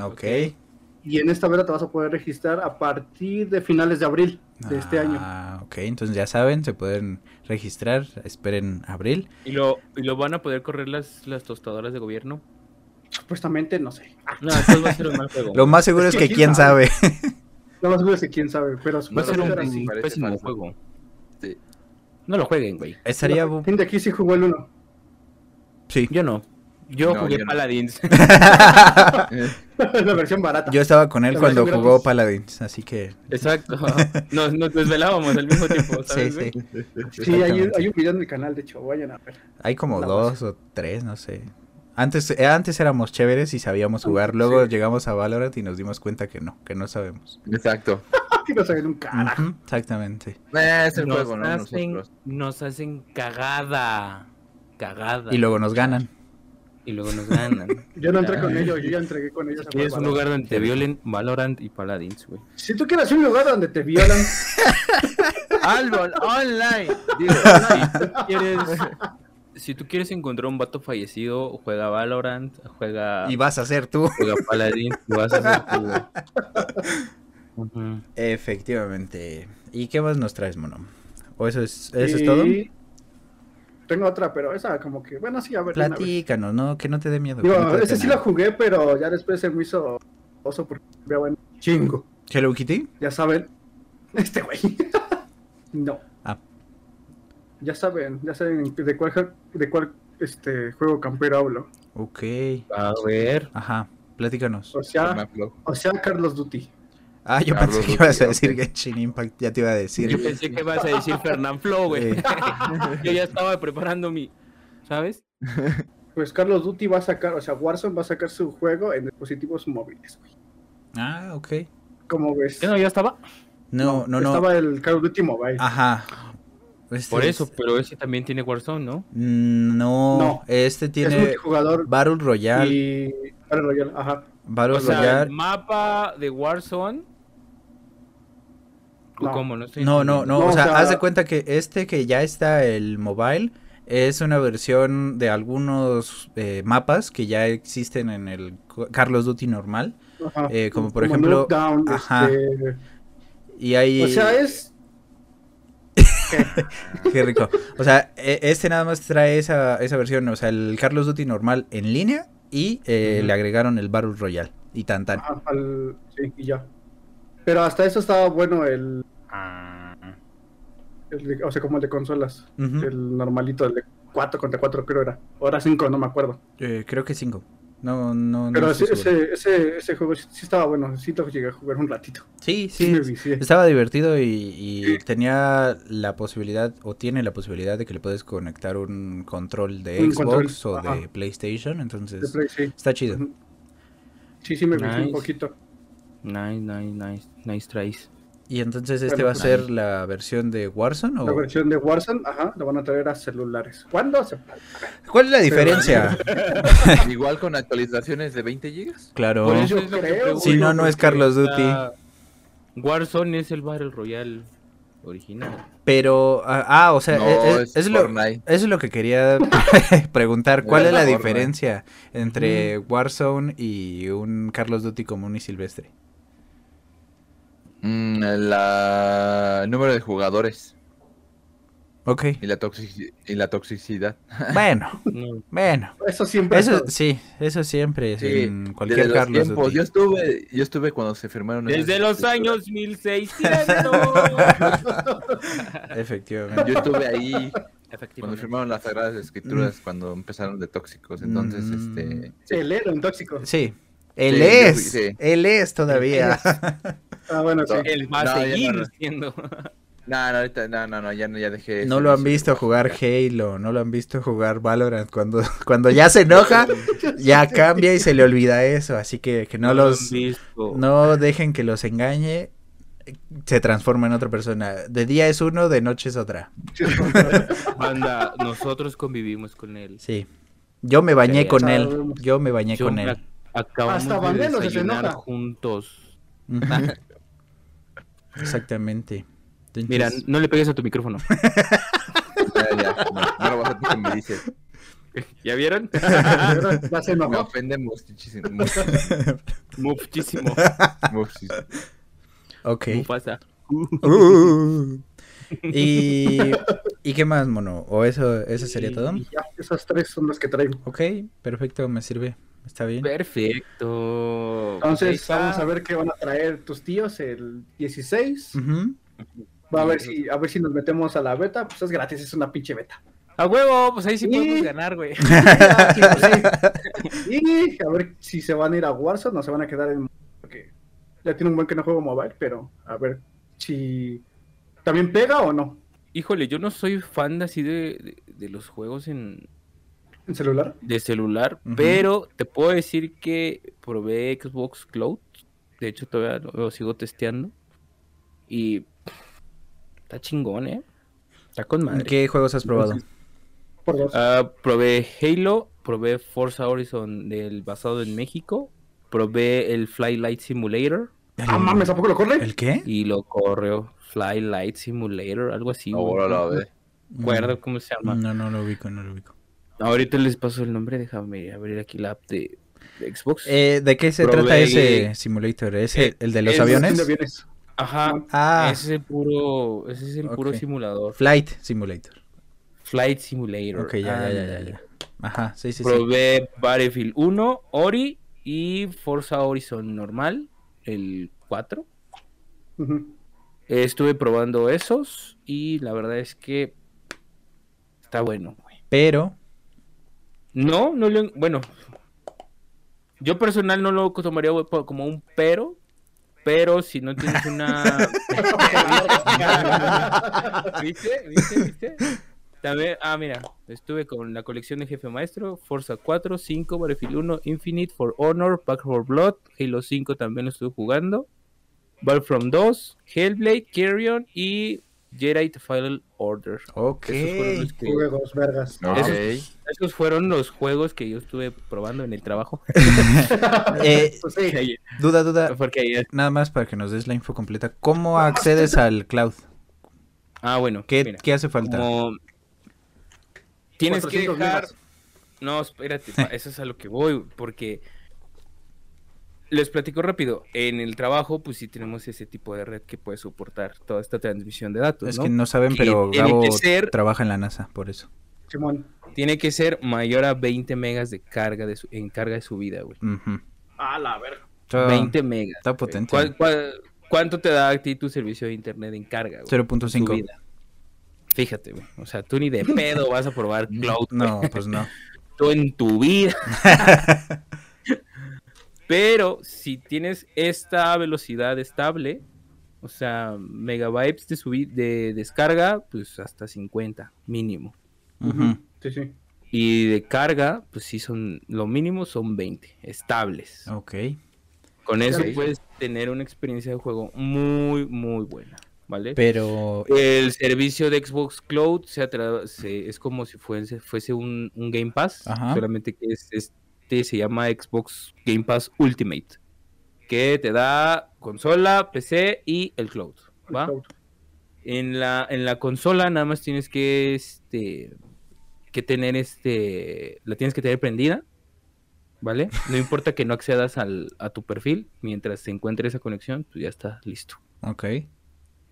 Speaker 1: Ok.
Speaker 2: y en esta beta te vas a poder registrar a partir de finales de abril de este año.
Speaker 1: Ah, ok. Entonces ya saben, se pueden registrar. Esperen abril.
Speaker 3: ¿Y lo, ¿Y lo van a poder correr las, las tostadoras de gobierno?
Speaker 2: Supuestamente, no sé.
Speaker 3: No, entonces va a ser un mal juego. *laughs*
Speaker 1: Lo más seguro es
Speaker 2: Es
Speaker 1: que
Speaker 2: que
Speaker 1: quién
Speaker 2: quién
Speaker 1: sabe.
Speaker 2: No más seguro es que quién sabe, pero
Speaker 3: Va a ser
Speaker 2: supuestamente
Speaker 3: un
Speaker 2: era así.
Speaker 4: falso.
Speaker 3: juego.
Speaker 4: Sí.
Speaker 3: No lo jueguen, güey.
Speaker 1: Estaría... bu-
Speaker 2: Gente aquí sí jugó el 1.
Speaker 1: Sí.
Speaker 3: Yo no. Yo
Speaker 4: No,
Speaker 3: jugué
Speaker 4: yo no.
Speaker 3: Paladins. *laughs* *laughs*
Speaker 2: la versión barata.
Speaker 1: Yo estaba con él
Speaker 2: La
Speaker 1: cuando jugó
Speaker 2: gratis.
Speaker 1: Paladins, así que...
Speaker 3: Exacto. Nos, nos desvelábamos al mismo tiempo,
Speaker 1: Sí,
Speaker 3: ¿sabes?
Speaker 1: sí.
Speaker 3: güey?
Speaker 2: Sí, hay, hay un video en el canal, de hecho, vayan a ver.
Speaker 1: Hay como
Speaker 2: La
Speaker 1: dos o tres, no sé. Antes, eh, antes éramos chéveres y sabíamos jugar. Luego
Speaker 2: Sí.
Speaker 1: llegamos a Valorant y nos dimos cuenta que no, que no sabemos.
Speaker 4: Exacto. *laughs*
Speaker 2: Aquí no saben un carajo.
Speaker 1: Exactamente.
Speaker 4: Eh, es el
Speaker 3: Nos,
Speaker 4: juego, ¿no?
Speaker 3: hacen, nos hacen cagada. Cagada.
Speaker 1: Y luego nos ganan.
Speaker 3: Y luego nos ganan. *laughs*
Speaker 2: Yo no entré con ellos, yo ya entregué con ellos. a
Speaker 3: Quieres
Speaker 2: jugar
Speaker 3: un lugar donde te violen Valorant y Paladins, güey.
Speaker 2: Si tú quieres un lugar donde te violan, *laughs*
Speaker 4: Albon Online. Digo,
Speaker 3: Si tú quieres, si tú quieres encontrar un vato fallecido, juega Valorant, juega,
Speaker 1: Y vas a ser tú.
Speaker 3: juega Paladins, y vas a hacer tú. *laughs*
Speaker 1: Efectivamente. ¿Y qué más nos traes, mono? ¿O eso es, eso es todo?
Speaker 2: Tengo otra, pero esa como que, bueno, sí, a ver. vez.
Speaker 1: Platícanos, ¿no? Que no te dé miedo.
Speaker 2: Digo,
Speaker 1: no
Speaker 2: ese sí la jugué, pero ya después se me hizo oso porque en chingo.
Speaker 1: ¿Hello Kitty?
Speaker 2: Ya saben, *laughs* este güey. *laughs* no. Ya saben, ya saben de cuál, de cuál este juego campero hablo.
Speaker 1: Ok.
Speaker 3: A ver.
Speaker 1: Ajá. Platícanos.
Speaker 2: O sea, o sea, Carlos Duty.
Speaker 1: Ah, yo
Speaker 4: Carlos
Speaker 1: pensé que ibas a decir Genshin Impact. Ya te iba a decir.
Speaker 3: Yo pensé que ibas a decir Fernán Flo, güey.
Speaker 1: Sí. *laughs*
Speaker 3: Yo ya estaba preparando mi. ¿Sabes?
Speaker 2: Pues Carlos Duty va a sacar, o sea, Warzone va a sacar su juego en dispositivos móviles, güey.
Speaker 1: Ah, ok.
Speaker 2: ¿Cómo ves?
Speaker 3: ¿Qué no, ya estaba?
Speaker 1: No, no, no.
Speaker 2: Estaba el Call of Duty Mobile.
Speaker 1: Ajá. Este
Speaker 3: Por
Speaker 1: es-
Speaker 3: eso, pero ese también tiene Warzone, ¿no?
Speaker 1: Mm, No,
Speaker 2: No,
Speaker 1: este
Speaker 2: es
Speaker 1: tiene
Speaker 2: multijugador
Speaker 1: Battle Royale.
Speaker 2: y Battle Royale, ajá.
Speaker 1: Battle
Speaker 3: O sea, el mapa de Warzone. ¿O
Speaker 2: No.
Speaker 3: ¿Cómo? No, estoy
Speaker 1: No, no,
Speaker 3: entendiendo.
Speaker 1: no,
Speaker 2: No,
Speaker 1: o
Speaker 2: o
Speaker 1: sea,
Speaker 2: sea-
Speaker 1: haz de cuenta que este que ya está el mobile es una versión de algunos eh, mapas que ya existen en el Carlos Duty normal
Speaker 2: ajá.
Speaker 1: Eh, como por ejemplo- ajá.
Speaker 2: este,
Speaker 1: y ahí
Speaker 2: O sea, es *laughs*
Speaker 1: qué rico. O sea, e- este nada más trae esa, esa versión, o sea, el Carlos Duty normal en línea y eh, le agregaron el Battle Royale y tan tan.
Speaker 2: ajá, al- sí, y ya. Pero hasta eso estaba bueno el,
Speaker 3: Ah.
Speaker 2: el o sea, como el de consolas. El normalito, el de 4 contra 4 creo era. Ahora 5, no me acuerdo.
Speaker 1: Eh, creo que cinco. No, no, no
Speaker 2: Pero
Speaker 1: estoy
Speaker 2: ese, ese, ese, ese juego sí, sí estaba bueno. Sí lo llegué a jugar un ratito.
Speaker 1: Sí,
Speaker 2: Sí.
Speaker 1: Estaba divertido y, y tenía la posibilidad, o tiene la posibilidad de que le puedes conectar un control de
Speaker 2: Un
Speaker 1: Xbox
Speaker 2: control,
Speaker 1: o de. PlayStation,
Speaker 2: De
Speaker 1: entonces
Speaker 2: Play, sí.
Speaker 1: está chido.
Speaker 2: Sí, sí me vicié
Speaker 3: Nice.
Speaker 2: un poquito.
Speaker 3: Nice, nice, nice, nice tries.
Speaker 1: Y entonces este
Speaker 2: Bueno,
Speaker 1: va a ser la versión de Warzone o
Speaker 2: La versión de Warzone, ajá, la van a traer a celulares. ¿Cuándo?
Speaker 1: ¿Cuál es la diferencia? *laughs*
Speaker 4: Igual con actualizaciones de 20 gigas.
Speaker 1: claro.
Speaker 3: Por eso
Speaker 2: Yo
Speaker 3: es lo que
Speaker 2: creo.
Speaker 3: pregunto,
Speaker 1: Si no, no es Carlos Duty.
Speaker 3: Warzone es el Battle Royale original.
Speaker 1: Pero ah, ah, o sea,
Speaker 4: No,
Speaker 1: es,
Speaker 4: es
Speaker 1: es lo, eso es lo que quería *laughs* preguntar. ¿Cuál
Speaker 4: Es
Speaker 1: es la
Speaker 4: Fortnite.
Speaker 1: diferencia entre Warzone y un Carlos Duty común y silvestre?
Speaker 4: Mm, la el número de jugadores
Speaker 1: Ok.
Speaker 4: y la, toxici- y la toxicidad. *laughs*
Speaker 1: Bueno,
Speaker 3: No.
Speaker 1: bueno.
Speaker 2: Eso siempre.
Speaker 1: Eso
Speaker 2: es-
Speaker 1: sí, eso siempre
Speaker 4: Sí,
Speaker 1: en cualquier
Speaker 4: Desde los
Speaker 1: Carlos
Speaker 4: yo estuve, yo estuve cuando se firmaron esas
Speaker 3: Desde los
Speaker 4: escrituras.
Speaker 3: años 1600. *laughs* *laughs*
Speaker 1: Efectivamente.
Speaker 4: Yo estuve ahí cuando firmaron las sagradas escrituras, cuando empezaron de tóxicos. Entonces,
Speaker 1: Mm.
Speaker 4: este, sí.
Speaker 2: El héroe en tóxico.
Speaker 1: Sí. Él
Speaker 4: Sí,
Speaker 1: es,
Speaker 4: sí.
Speaker 1: él es todavía.
Speaker 2: Ah, bueno, sí.
Speaker 3: Él va a
Speaker 4: No,
Speaker 3: seguir
Speaker 4: no.
Speaker 3: siendo.
Speaker 4: No, no, ahorita, no, no, no, ya, no- ya dejé.
Speaker 1: No lo han visto jugar. Halo, no lo han visto jugar Valorant. Cuando, *laughs* cuando ya se enoja, *laughs* ya cambia y se le olvida eso. Así que, que no los, no dejen que los engañe. Se transforma en otra persona. De día es uno, de noche es otra. *laughs*
Speaker 3: Banda, nosotros convivimos con él.
Speaker 1: Sí. Yo me bañé con él. Yo me bañé
Speaker 3: Yo
Speaker 1: con
Speaker 3: me
Speaker 1: él.
Speaker 3: Ac- Acabamos
Speaker 2: Hasta
Speaker 3: de
Speaker 2: Vanelo se
Speaker 3: desayunar juntos.
Speaker 1: Exactamente. Entonces,
Speaker 3: Mira, no le pegues a tu micrófono. *laughs*
Speaker 4: Ya, ya, no, no lo vas a que me dices. *laughs*
Speaker 3: ¿Ya vieron?
Speaker 2: ya se
Speaker 4: Me ofende muchísimo.
Speaker 3: Muchísimo.
Speaker 4: muchísimo. *laughs*
Speaker 1: ok.
Speaker 3: Mufasa.
Speaker 1: Uh. y, ¿Y qué más, mono? ¿O eso, eso sería todo?
Speaker 2: Ya, esas tres son las que traigo.
Speaker 1: Ok, perfecto, me sirve. Está bien.
Speaker 3: Perfecto.
Speaker 2: Entonces, vamos a ver qué van a traer tus tíos el 16.
Speaker 1: Ujú.
Speaker 2: Va a ver si, a ver si nos metemos a la beta. Pues es gratis, es una pinche beta.
Speaker 3: A huevo, pues ahí sí
Speaker 2: Y-
Speaker 3: podemos ganar, güey. *laughs*
Speaker 2: Sí, pues sí. Y a ver si se van a ir a Warzone o se van a quedar en. Porque ya tiene un buen que no juego mobile, pero a ver si también pega o no
Speaker 3: Híjole, yo no soy fan así de, de, de los juegos en,
Speaker 2: en celular.
Speaker 3: de celular, pero te puedo decir que probé Xbox Cloud. De hecho, todavía lo, lo sigo testeando. Y está chingón, ¿eh? Está con madre.
Speaker 1: ¿Qué juegos has probado?
Speaker 2: Por dos.
Speaker 3: Ah, probé Halo, probé Forza Horizon del basado en México, probé el Flylight Simulator
Speaker 2: ah, mames, ¿a poco lo corre?
Speaker 1: ¿El qué?
Speaker 3: y lo corrió Flylight Simulator, algo así.
Speaker 4: la ve.
Speaker 3: No me acuerdo cómo se llama.
Speaker 1: No, no lo ubico, no lo ubico.
Speaker 3: Ahorita les paso el nombre, déjame abrir aquí la app de, de Xbox.
Speaker 1: Eh, ¿De qué se
Speaker 3: Probé-
Speaker 1: trata ese simulator? ¿Es el,
Speaker 3: Eh,
Speaker 1: el de los
Speaker 3: es-
Speaker 1: aviones?
Speaker 2: De aviones.
Speaker 3: Ajá,
Speaker 1: Ah,
Speaker 3: ese es el puro, ese es el puro simulador.
Speaker 1: Flight Simulator.
Speaker 3: Flight Simulator.
Speaker 1: Ok, ya, ya, ya, ya. Ajá, sí, sí, sí.
Speaker 3: Probé Battlefield 1, Ori y Forza Horizon normal, el 4.
Speaker 2: Ujú.
Speaker 3: Estuve probando esos y la verdad es que está bueno, güey.
Speaker 1: Pero,
Speaker 3: No, no lo... Bueno, yo personal no lo tomaría como un pero, pero si no tienes una... *laughs* ¿Viste? ¿Viste? ¿Viste? También, ah, mira, estuve con la colección de Jefe Maestro, Forza 4, 5, Battlefield 1, Infinite, For Honor, Back 4 Blood, Halo 5 también lo estuve jugando, Battlefront 2, Hellblade, Carrion y Jedi The Final Order.
Speaker 1: Ok.
Speaker 3: Esos fueron los que-
Speaker 2: Juegos, vergas.
Speaker 4: Ok.
Speaker 3: Esos- Esos fueron los juegos que yo estuve probando en el trabajo. *laughs*
Speaker 1: Eh, *laughs*
Speaker 2: Pues sí.
Speaker 1: duda, duda.
Speaker 3: Porque
Speaker 1: Nada más para que nos des la info completa. ¿Cómo accedes *laughs* al cloud?
Speaker 3: Ah, bueno.
Speaker 1: ¿Qué,
Speaker 3: mira,
Speaker 1: qué hace falta?
Speaker 3: como- Tienes que
Speaker 2: 400
Speaker 3: dejar... No, espérate, eso es a lo que voy, porque les platico rápido. En el trabajo, pues sí tenemos ese tipo de red que puede soportar toda esta transmisión de datos,
Speaker 1: Es
Speaker 3: ¿no?
Speaker 1: que no saben, pero
Speaker 3: tiene
Speaker 1: Gabo
Speaker 3: que ser-
Speaker 1: trabaja en la NASA, por eso.
Speaker 2: Simón.
Speaker 3: Tiene que ser mayor a 20 megas de carga de su- en carga de subida, güey.
Speaker 1: Ujú.
Speaker 2: Ah, la verga.
Speaker 1: Está
Speaker 3: 20 megas.
Speaker 1: está potente.
Speaker 3: ¿Cuál- cuál- cuánto te da a ti tu servicio de internet en carga, güey?
Speaker 1: 0.5.
Speaker 3: Subida. Fíjate, güey. O sea, tú ni de pedo vas a probar *laughs* cloud.
Speaker 1: No, pues no. *laughs*
Speaker 3: tú en tu vida. *laughs* Pero si tienes esta velocidad estable, o sea, megabytes de subi- de descarga, pues hasta 50 mínimo.
Speaker 1: Ujú.
Speaker 2: Sí, sí.
Speaker 3: Y de carga, pues sí son, lo mínimo son 20 estables.
Speaker 1: Ok.
Speaker 3: Con eso puedes tener una experiencia de juego muy, muy buena, ¿vale?
Speaker 1: Pero
Speaker 3: El servicio de Xbox Cloud se se- es como si fuese, fuese un, un Game Pass,
Speaker 1: Ajá.
Speaker 3: solamente que es, este se llama Xbox Game Pass Ultimate, que te da consola, PC y el cloud. ¿va? En la, en la consola nada más tienes que, este, que tener este, la tienes que tener prendida, ¿vale? No importa que no accedas al, a tu perfil, mientras se encuentre esa conexión, pues ya está listo.
Speaker 1: Ok.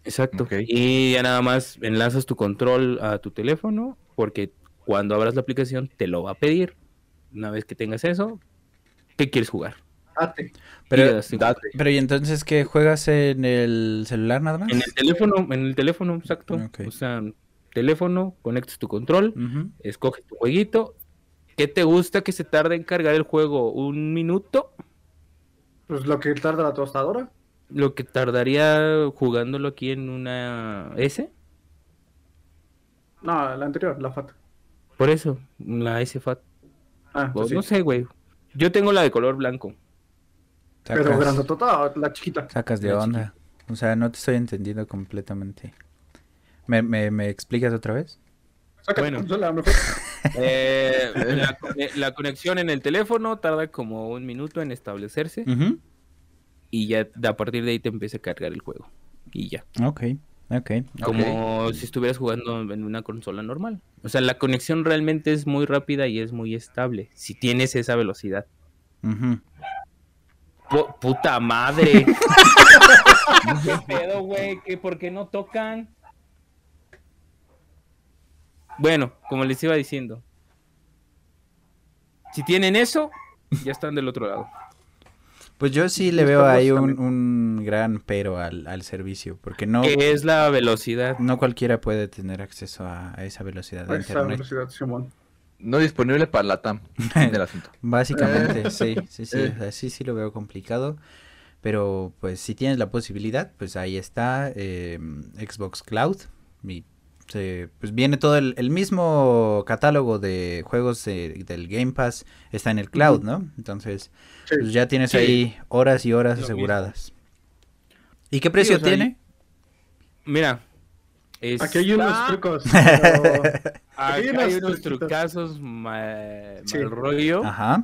Speaker 3: Exacto.
Speaker 4: Ok.
Speaker 3: Y ya nada más enlazas tu control a tu teléfono, porque cuando abras la aplicación te lo va a pedir. Una vez que tengas eso, ¿qué quieres jugar?
Speaker 2: Ate.
Speaker 3: Y le
Speaker 1: Pero,
Speaker 3: en-
Speaker 1: pero ¿y entonces qué juegas en el celular nada más?
Speaker 3: en el teléfono, en el teléfono, exacto. O sea, teléfono, conectas tu control, escoges tu jueguito. ¿Qué te gusta que se tarde en cargar el juego? ¿Un minuto?
Speaker 2: Pues lo que tarda la tostadora.
Speaker 3: Lo que tardaría jugándolo aquí en una S.
Speaker 2: No, la anterior, la FAT.
Speaker 3: Por eso, la S FAT.
Speaker 2: Ah, pues sí.
Speaker 3: No sé, güey. Yo tengo la de color blanco.
Speaker 2: Pero
Speaker 1: Sacas,
Speaker 2: grandotota, la chiquita.
Speaker 1: sacas de
Speaker 3: La
Speaker 1: onda. O sea, no te estoy entendiendo completamente. ¿Me, me, me explicas otra vez?
Speaker 2: Saca
Speaker 3: Bueno.
Speaker 2: tu consola, mejor. *laughs*
Speaker 3: Eh, la, cone- la conexión en el teléfono tarda como un minuto en establecerse y ya de- a partir de ahí te empieza a cargar el juego. Y ya.
Speaker 1: Ok,
Speaker 3: Como si estuvieras jugando en una consola normal. O sea, la conexión realmente es muy rápida y es muy estable. Si tienes esa velocidad.
Speaker 1: Ujú.
Speaker 3: ¡Pu- ¡Puta madre! *laughs* *laughs* ¿Qué pedo, güey? ¿Qué, ¿Por qué no tocan? Bueno, como les iba diciendo. Si tienen eso, ya están del otro lado.
Speaker 1: Pues yo sí le veo ahí un, un gran pero al, al servicio, porque no,
Speaker 3: ¿Qué es la velocidad?
Speaker 1: no cualquiera puede tener acceso a, a esa velocidad de
Speaker 2: Esa
Speaker 1: internet.
Speaker 2: velocidad, Simón.
Speaker 4: No disponible para la TAM *laughs* del asunto.
Speaker 1: Básicamente, sí, sí, sí,
Speaker 4: Eh.
Speaker 1: o sea, sí, sí lo veo complicado, pero pues si tienes la posibilidad, pues ahí está eh, Xbox Cloud y se- pues viene todo el, el mismo catálogo de juegos de- del Game Pass está en el cloud. ¿no? Entonces,
Speaker 2: Sí.
Speaker 1: pues ya tienes
Speaker 3: Sí.
Speaker 1: ahí horas y horas
Speaker 3: Lo
Speaker 1: aseguradas. ¿Y qué precio
Speaker 3: o sea,
Speaker 1: tiene?
Speaker 3: Mira.
Speaker 2: Aquí hay unos
Speaker 3: está-
Speaker 2: trucos. *laughs* pero-
Speaker 3: Aquí
Speaker 2: hay
Speaker 3: hay
Speaker 2: unos
Speaker 3: unos trucazos mal rollo.
Speaker 1: Ajá.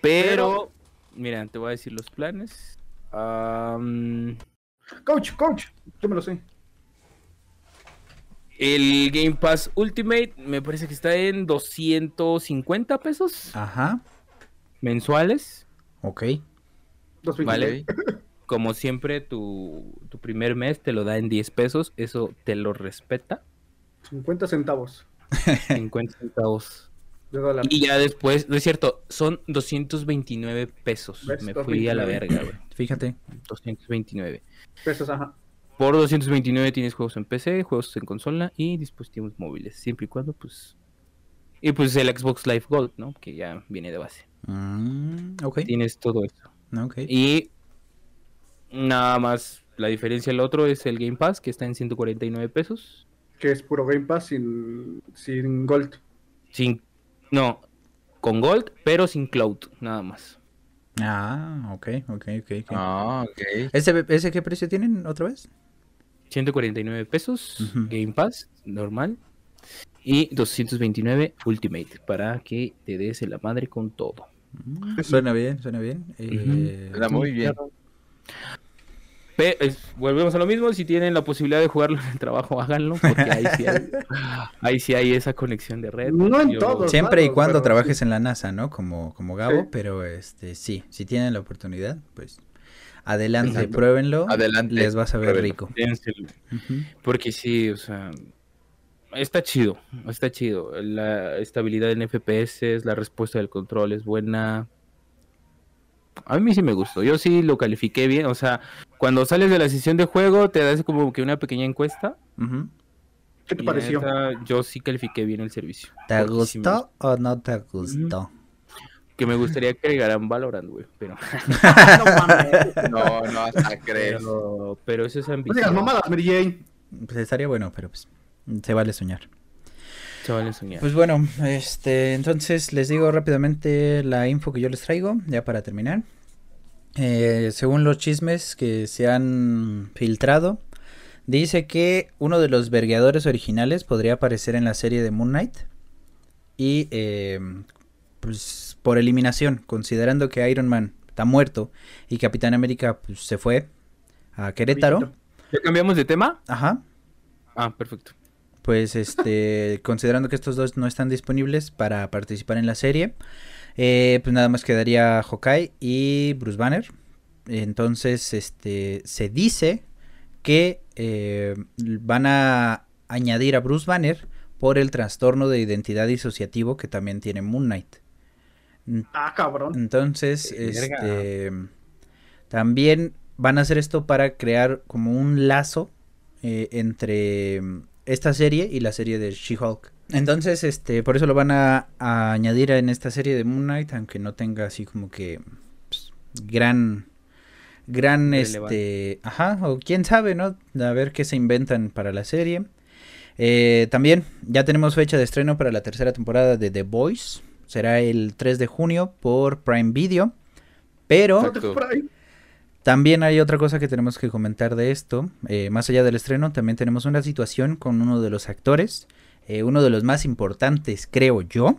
Speaker 3: Pero, mira, te voy a decir los planes.
Speaker 2: Coach, coach. Yo me lo sé.
Speaker 3: El Game Pass Ultimate me parece que está en 250 pesos
Speaker 1: Ajá.
Speaker 3: mensuales.
Speaker 1: Ok.
Speaker 2: Dos
Speaker 3: Vale. Como siempre, tu, tu primer mes te lo da en 10 pesos. Eso te lo respeta.
Speaker 2: 50 centavos *laughs*
Speaker 3: 50 centavos.
Speaker 2: de dólar.
Speaker 3: Y ya después, no es cierto, son 229 pesos.
Speaker 2: ¿Ves?
Speaker 3: Me fui a la
Speaker 2: 229.
Speaker 3: verga, güey.
Speaker 1: Fíjate.
Speaker 3: 229.
Speaker 2: Pesos, ajá.
Speaker 3: Por 229 tienes juegos en PC, juegos en consola y dispositivos móviles. Siempre y cuando, pues. Y pues el Xbox Live Gold, ¿no? Que ya viene de base.
Speaker 1: Mm, ok.
Speaker 3: Tienes todo eso.
Speaker 1: Ok.
Speaker 3: Y nada más, la diferencia del otro es el Game Pass, que está en 149 pesos.
Speaker 2: que es puro Game Pass sin, sin Gold.
Speaker 3: Sin, no, con Gold, pero sin Cloud, nada más.
Speaker 1: Ah, ok, ok, ok. ok.
Speaker 4: Ah, ok.
Speaker 1: ¿Ese, ¿Ese qué precio tienen otra vez?
Speaker 3: 149 pesos,
Speaker 1: Ujú.
Speaker 3: Game Pass, normal. Y 229 Ultimate, para que te des en la madre con todo.
Speaker 1: Mm, Suena bien, suena bien. Eh,
Speaker 4: Suena muy bien.
Speaker 3: Pe- es- volvemos a lo mismo, si tienen la posibilidad de jugarlo en el trabajo, háganlo, porque ahí sí hay, *laughs* ahí sí hay esa conexión de red.
Speaker 2: No en
Speaker 3: Yo-
Speaker 2: todos.
Speaker 1: Siempre y cuando
Speaker 2: pero
Speaker 1: trabajes
Speaker 2: sí.
Speaker 1: en la NASA, ¿no? Como, como Gabo,
Speaker 2: Sí.
Speaker 1: pero este sí, si tienen la oportunidad, pues adelante,
Speaker 4: Exacto.
Speaker 1: pruébenlo.
Speaker 4: Adelante,
Speaker 1: Les vas a ver
Speaker 4: pruébenlo.
Speaker 1: rico.
Speaker 3: Porque sí, o sea, está chido, está chido. La estabilidad en FPS, la respuesta del control es buena. A mí sí me gustó, yo sí lo califiqué bien, o sea, cuando sales de la sesión de juego te das como que una pequeña encuesta.
Speaker 2: ¿Qué te
Speaker 3: y
Speaker 2: pareció?
Speaker 3: yo sí califiqué bien el servicio.
Speaker 1: ¿Te
Speaker 3: sí me
Speaker 1: gustó o no te gustó?
Speaker 3: Que me gustaría que agregaran Valorant, güey, pero, *laughs*
Speaker 2: no mames. *laughs*
Speaker 4: No, no, hasta crees.
Speaker 3: pero, pero eso es
Speaker 2: No
Speaker 3: ambición.
Speaker 2: digas mamadas, Mary Jane.
Speaker 1: Pues estaría bueno, pero pues se vale soñar.
Speaker 3: Chavales, soñar.
Speaker 1: Pues bueno, este, entonces les digo rápidamente la info que yo les traigo, ya para terminar. Eh, según los chismes que se han filtrado, dice que uno de los vergueadores originales podría aparecer en la serie de Moon Knight. Y eh, pues por eliminación, considerando que Iron Man está muerto y Capitán América pues, se fue a Querétaro.
Speaker 3: ¿Ya cambiamos de tema?
Speaker 1: Ajá.
Speaker 3: Ah, perfecto.
Speaker 1: Pues este, *laughs* considerando que estos dos no están disponibles para participar en la serie, eh, pues nada más quedaría Hawkeye y Bruce Banner. Entonces, este, se dice que eh, van a añadir a Bruce Banner por el trastorno de identidad disociativo que también tiene Moon Knight.
Speaker 2: Ah, cabrón.
Speaker 1: Entonces, este también van a hacer esto para crear como un lazo eh, entre mm, esta serie y la serie de She-Hulk. Entonces, este, por eso lo van a, a añadir en esta serie de Moon Knight, aunque no tenga así como que pues, gran gran
Speaker 3: Relevante.
Speaker 1: este, ajá, o quién sabe, ¿no? A ver qué se inventan para la serie. Eh, también ya tenemos fecha de estreno para la tercera temporada de The Boys. Será el 3 de junio por Prime Video. Pero también hay otra cosa que tenemos que comentar de esto. eh, más allá del estreno, también tenemos una situación con uno de los actores. eh, uno de los más importantes, creo yo.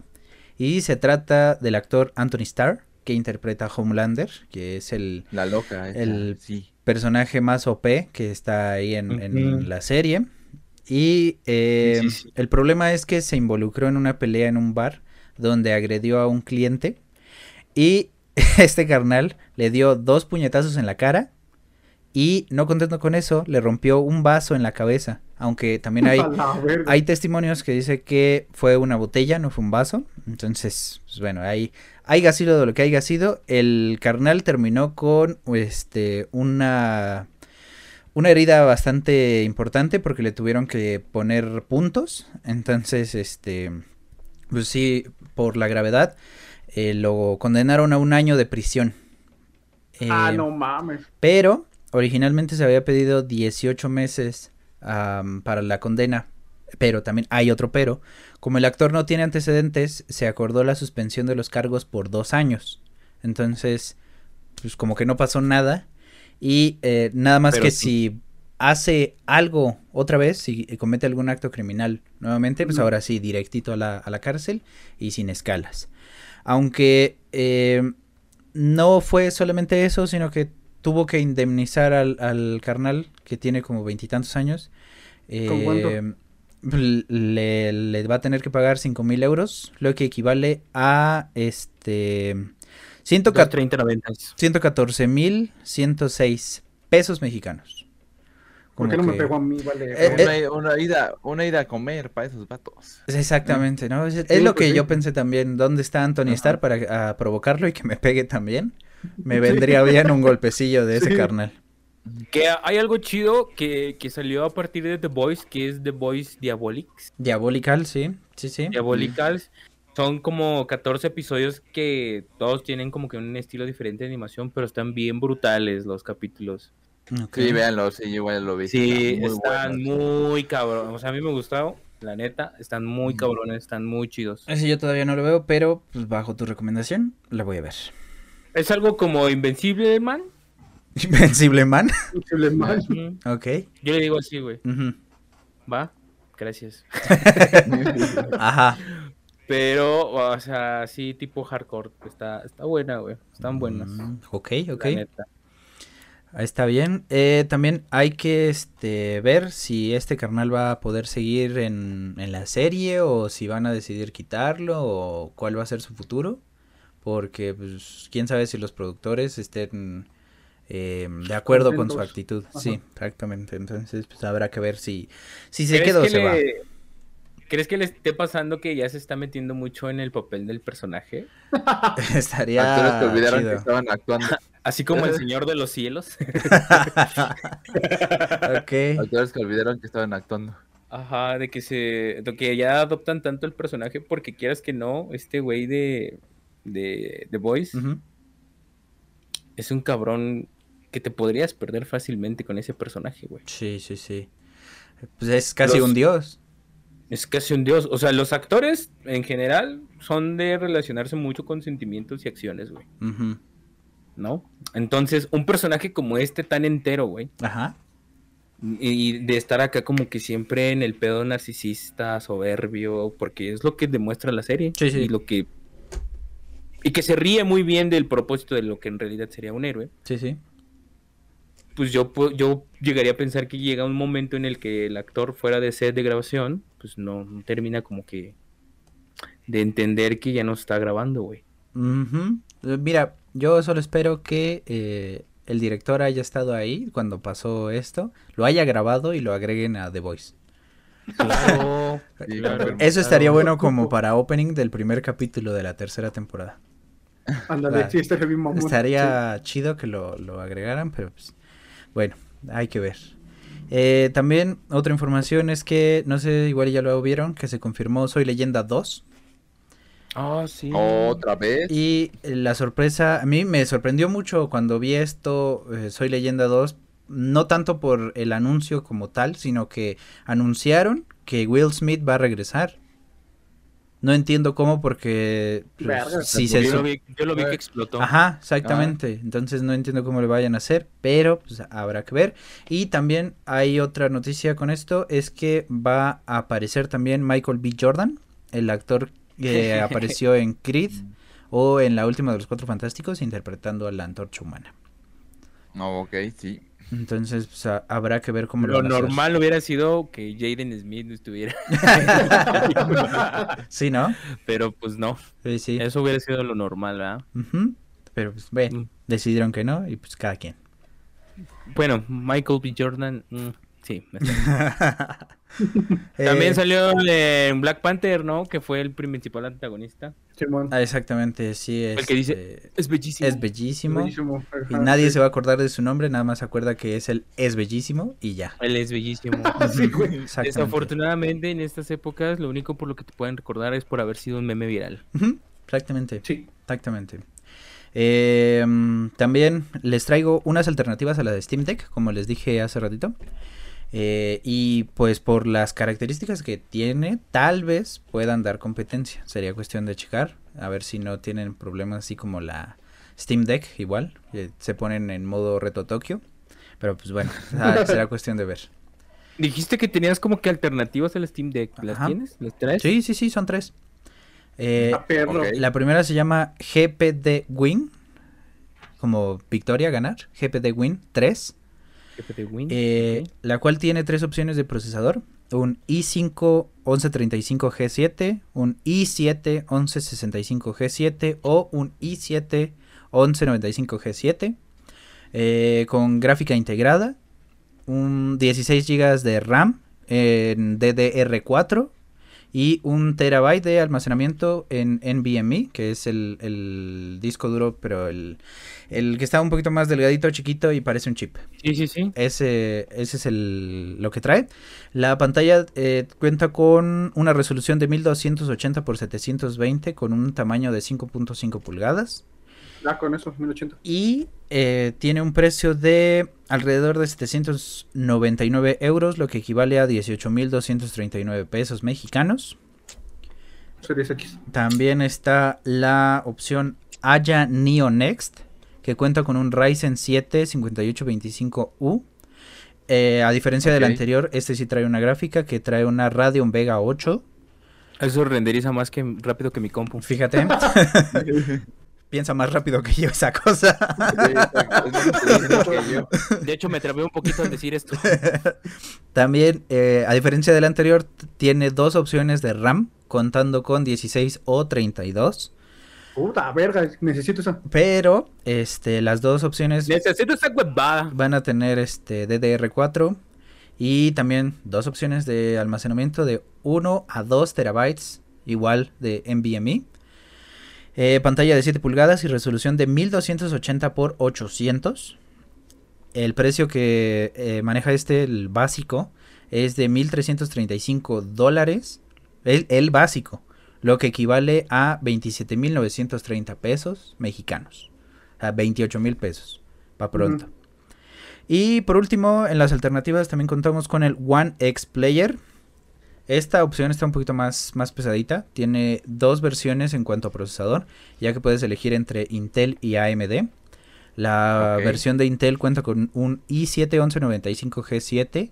Speaker 1: Y se trata del actor Anthony Starr, que interpreta a Homelander, que es el
Speaker 4: La loca. esa,
Speaker 1: El-
Speaker 4: Sí.
Speaker 1: personaje más OP que está ahí en, la serie. Y eh,
Speaker 3: Sí, sí.
Speaker 1: el problema es que se involucró en una pelea en un bar donde agredió a un cliente y *laughs* este carnal le dio dos puñetazos en la cara y no contento con eso le rompió un vaso en la cabeza. Aunque también *laughs* hay, hay testimonios que dice que fue una botella, no fue un vaso. Entonces, pues bueno, ahí haya sido de lo que haya sido. El carnal terminó con este una una herida bastante importante porque le tuvieron que poner puntos. Entonces, este pues sí, por la gravedad eh, lo condenaron a un año de prisión.
Speaker 2: Ah,
Speaker 1: Eh,
Speaker 2: no mames.
Speaker 1: pero originalmente se había pedido 18 meses para la condena. Pero también hay otro pero. Como el actor no tiene antecedentes, se acordó la suspensión de los cargos por dos años. Entonces, pues como que no pasó nada. Y eh, nada más
Speaker 3: Pero
Speaker 1: que
Speaker 3: sí.
Speaker 1: si hace algo otra vez, si comete algún acto criminal nuevamente, pues ahora sí, directito a la, a la cárcel y sin escalas. Aunque eh, no fue solamente eso, sino que tuvo que indemnizar al, al carnal que tiene como veintitantos años.
Speaker 2: ¿Con cuánto?
Speaker 1: Eh, le, le va a tener que pagar cinco mil euros, lo que equivale a este 114
Speaker 3: 30 noventas.
Speaker 1: 114 mil 106 pesos mexicanos.
Speaker 2: ¿Por qué no me pegó a mí? Vale.
Speaker 1: Eh.
Speaker 4: Una, una ida, una ida a comer para esos vatos.
Speaker 1: Exactamente, ¿no? Es, lo
Speaker 2: pues
Speaker 1: que
Speaker 2: sí.
Speaker 1: yo pensé también. ¿Dónde está Anthony
Speaker 2: Ajá.
Speaker 1: Starr para provocarlo y que me pegue también? Me vendría bien un *laughs* golpecillo de ese carnal.
Speaker 3: Que hay algo chido que, que salió a partir de The Boys, que es The Boys Diabolics.
Speaker 1: Diabolical, sí, sí, sí.
Speaker 3: Diabolicals. Son como 14 episodios que todos tienen como que un estilo diferente de animación, pero están bien brutales los capítulos.
Speaker 4: Sí, véanlo, sí, igual lo vi.
Speaker 3: Sí,
Speaker 4: muy
Speaker 3: están
Speaker 4: bueno.
Speaker 3: muy cabrón. O sea, a mí me gustó, la neta. Están muy
Speaker 1: Mm.
Speaker 3: cabrones, están muy chidos.
Speaker 1: Ese yo todavía no lo veo, pero pues, bajo tu recomendación, lo voy a ver.
Speaker 3: Es algo como Invencible Man. *laughs*
Speaker 1: Invencible Man.
Speaker 2: Mal.
Speaker 3: Ujú.
Speaker 1: Ok.
Speaker 3: Yo le digo así, güey. Va, gracias. *laughs*
Speaker 1: Ajá.
Speaker 3: Pero, o sea, sí, tipo hardcore. Está, está buena, güey. Están buenas.
Speaker 1: Mm, ok, ok.
Speaker 3: la neta.
Speaker 1: Está bien. Eh, también hay que este, ver si este carnal va a poder seguir en, en la serie o si van a decidir quitarlo o cuál va a ser su futuro. Porque, pues, quién sabe si los productores estén eh, de acuerdo con su actitud.
Speaker 2: Ajá.
Speaker 1: Sí, exactamente. Entonces, pues habrá que ver si, si se
Speaker 3: ¿Crees
Speaker 1: queda o
Speaker 3: que
Speaker 1: se va.
Speaker 3: ¿Crees que le esté pasando que ya se está metiendo mucho en el papel del personaje? *laughs* *laughs*
Speaker 1: Estaría
Speaker 4: Actores que olvidaron
Speaker 1: chido.
Speaker 4: que estaban actuando.
Speaker 3: Así como el Señor de los Cielos. *laughs*
Speaker 1: ok.
Speaker 4: Actores que olvidaron que estaban actuando.
Speaker 3: Ajá, de que se. De que ya adoptan tanto el personaje porque quieras que no, este güey de. de The Voice es un cabrón que te podrías perder fácilmente con ese personaje, güey.
Speaker 1: Sí, sí, sí. Pues es casi
Speaker 3: Los-
Speaker 1: un dios.
Speaker 3: Es casi un dios. O sea, los actores en general son de relacionarse mucho con sentimientos y acciones, güey.
Speaker 1: Ujú.
Speaker 3: ¿No? Entonces, un personaje como este tan entero, güey.
Speaker 1: Ajá.
Speaker 3: Y de estar acá como que siempre en el pedo narcisista, soberbio, porque es lo que demuestra la serie.
Speaker 1: Sí, sí.
Speaker 3: Y lo que. Y que se ríe muy bien del propósito de lo que en realidad sería un héroe.
Speaker 1: Sí, sí.
Speaker 3: Pues yo, yo llegaría a pensar que llega un momento en el que el actor fuera de set de grabación, pues no, no termina como que de entender que ya no está grabando, güey.
Speaker 1: Eh, Mira, yo solo espero que eh, el director haya estado ahí cuando pasó esto, lo haya grabado y lo agreguen a The Voice.
Speaker 3: Claro, *laughs*
Speaker 4: Sí,
Speaker 3: claro.
Speaker 1: Eso estaría
Speaker 3: claro.
Speaker 1: bueno como para opening del primer capítulo de la tercera temporada.
Speaker 2: Ándale, sí, estaría bien mamón.
Speaker 1: Estaría chido que lo, lo agregaran, pero pues, bueno, hay que ver. Eh, también otra información es que, no sé, igual ya lo vieron, que se confirmó Soy Leyenda 2.
Speaker 3: Ah, sí.
Speaker 4: Otra vez.
Speaker 1: Y la sorpresa, a mí me sorprendió mucho cuando vi esto, eh, Soy Leyenda 2, no tanto por el anuncio como tal, sino que anunciaron que Will Smith va a regresar. No entiendo cómo porque pues,
Speaker 2: Verga,
Speaker 1: si
Speaker 4: se
Speaker 1: se
Speaker 3: yo, lo vi, yo lo vi que explotó.
Speaker 1: Ajá, exactamente. Entonces no entiendo cómo le vayan a hacer, pero pues habrá que ver. Y también hay otra noticia con esto, es que va a aparecer también Michael B. Jordan, el actor que *laughs* apareció en Creed o en la última de los Cuatro Fantásticos interpretando a la Antorcha Humana.
Speaker 4: No, ok, sí.
Speaker 1: Entonces pues, ha- habrá que ver cómo
Speaker 3: Lo
Speaker 1: hacer.
Speaker 3: normal hubiera sido que Jaden Smith no estuviera. *laughs*
Speaker 1: Sí, ¿no?
Speaker 3: Pero pues no.
Speaker 1: Sí, sí.
Speaker 3: Eso hubiera sido lo normal, ¿verdad?
Speaker 1: Pero pues bueno,
Speaker 3: Mm.
Speaker 1: decidieron que no y pues cada quien.
Speaker 3: Bueno, Michael B. Jordan, mm, sí. me *laughs* *laughs* También
Speaker 1: Eh,
Speaker 3: salió en Black Panther, ¿no? Que fue el principal antagonista.
Speaker 2: Simón.
Speaker 1: ah, exactamente, sí.
Speaker 3: El que dice,
Speaker 1: este,
Speaker 3: Es bellísimo.
Speaker 1: Es bellísimo.
Speaker 2: Bellísimo.
Speaker 1: Y nadie
Speaker 2: sí.
Speaker 1: se va a acordar de su nombre, nada más se acuerda que es el es bellísimo y ya.
Speaker 3: Él es bellísimo. *laughs*
Speaker 2: Sí, güey. *laughs*
Speaker 1: Exactamente.
Speaker 3: Desafortunadamente, en estas épocas, lo único por lo que te pueden recordar es por haber sido un meme viral.
Speaker 1: Exactamente,
Speaker 2: Sí.
Speaker 1: exactamente. Eh, mm, también les traigo unas alternativas a la de Steam Deck, como les dije hace ratito. Eh, y pues por las características que tiene, tal vez puedan dar competencia. Sería cuestión de checar, a ver si no tienen problemas así como la Steam Deck, igual. que se ponen en modo reto Tokio. Pero pues bueno, ah, *laughs* será cuestión de ver.
Speaker 3: Dijiste que tenías como que alternativas al Steam Deck. ¿Las
Speaker 1: Ajá.
Speaker 3: tienes? ¿Las traes?
Speaker 1: Sí, sí, sí, son tres. Eh,
Speaker 2: A perro.
Speaker 4: ok.
Speaker 1: La primera se llama GPD Win, como victoria, ganar. GPD Win 3,
Speaker 3: Jefe de Win.
Speaker 1: eh, la cual tiene tres opciones de procesador. Un i5 1135G7, un i7 1165G7 o un i7 1195G7 eh, con gráfica integrada, un 16 GB de RAM en DDR4 y un terabyte de almacenamiento en NVMe, que es el, el disco duro, pero el, el que está un poquito más delgadito, chiquito y parece un chip.
Speaker 3: Sí, sí, sí.
Speaker 1: Ese, ese es el, lo que trae. La pantalla eh, cuenta con una resolución de 1280 x 720 con un tamaño de 5.5 pulgadas.
Speaker 2: Ya con eso, 1080.
Speaker 1: Y eh, tiene un precio de alrededor de 799 euros, lo que equivale a 18.239 pesos mexicanos.
Speaker 2: Series X.
Speaker 1: También está la opción Aya Neo Next, que cuenta con un Ryzen 7 5825U. Eh, a diferencia del anterior, este sí trae una gráfica que trae una Radeon Vega 8.
Speaker 3: Eso renderiza más que rápido que mi compu.
Speaker 1: Fíjate. *laughs* *laughs* Piensa más rápido que yo esa cosa.
Speaker 3: De hecho, me trabé un poquito al decir esto. *laughs*
Speaker 1: También, eh, a diferencia del anterior, tiene dos opciones de RAM, contando con 16 o 32.
Speaker 2: Puta verga, necesito esa.
Speaker 1: Pero, este, las dos opciones
Speaker 3: Necesito esa huevada.
Speaker 1: van a tener este DDR4 y también dos opciones de almacenamiento de 1 a 2 terabytes, igual de NVMe. Eh, pantalla de 7 pulgadas y resolución de 1280 x 800. El precio que eh, maneja este, el básico, es de 1335 dólares. El, el básico, lo que equivale a 27.930 pesos mexicanos. A 28 mil pesos. Pa' pronto. Y por último, en las alternativas también contamos con el One X Player. Esta opción está un poquito más, más pesadita. Tiene dos versiones en cuanto a procesador, ya que puedes elegir entre Intel y AMD. La versión de Intel cuenta con un i7-1195G7,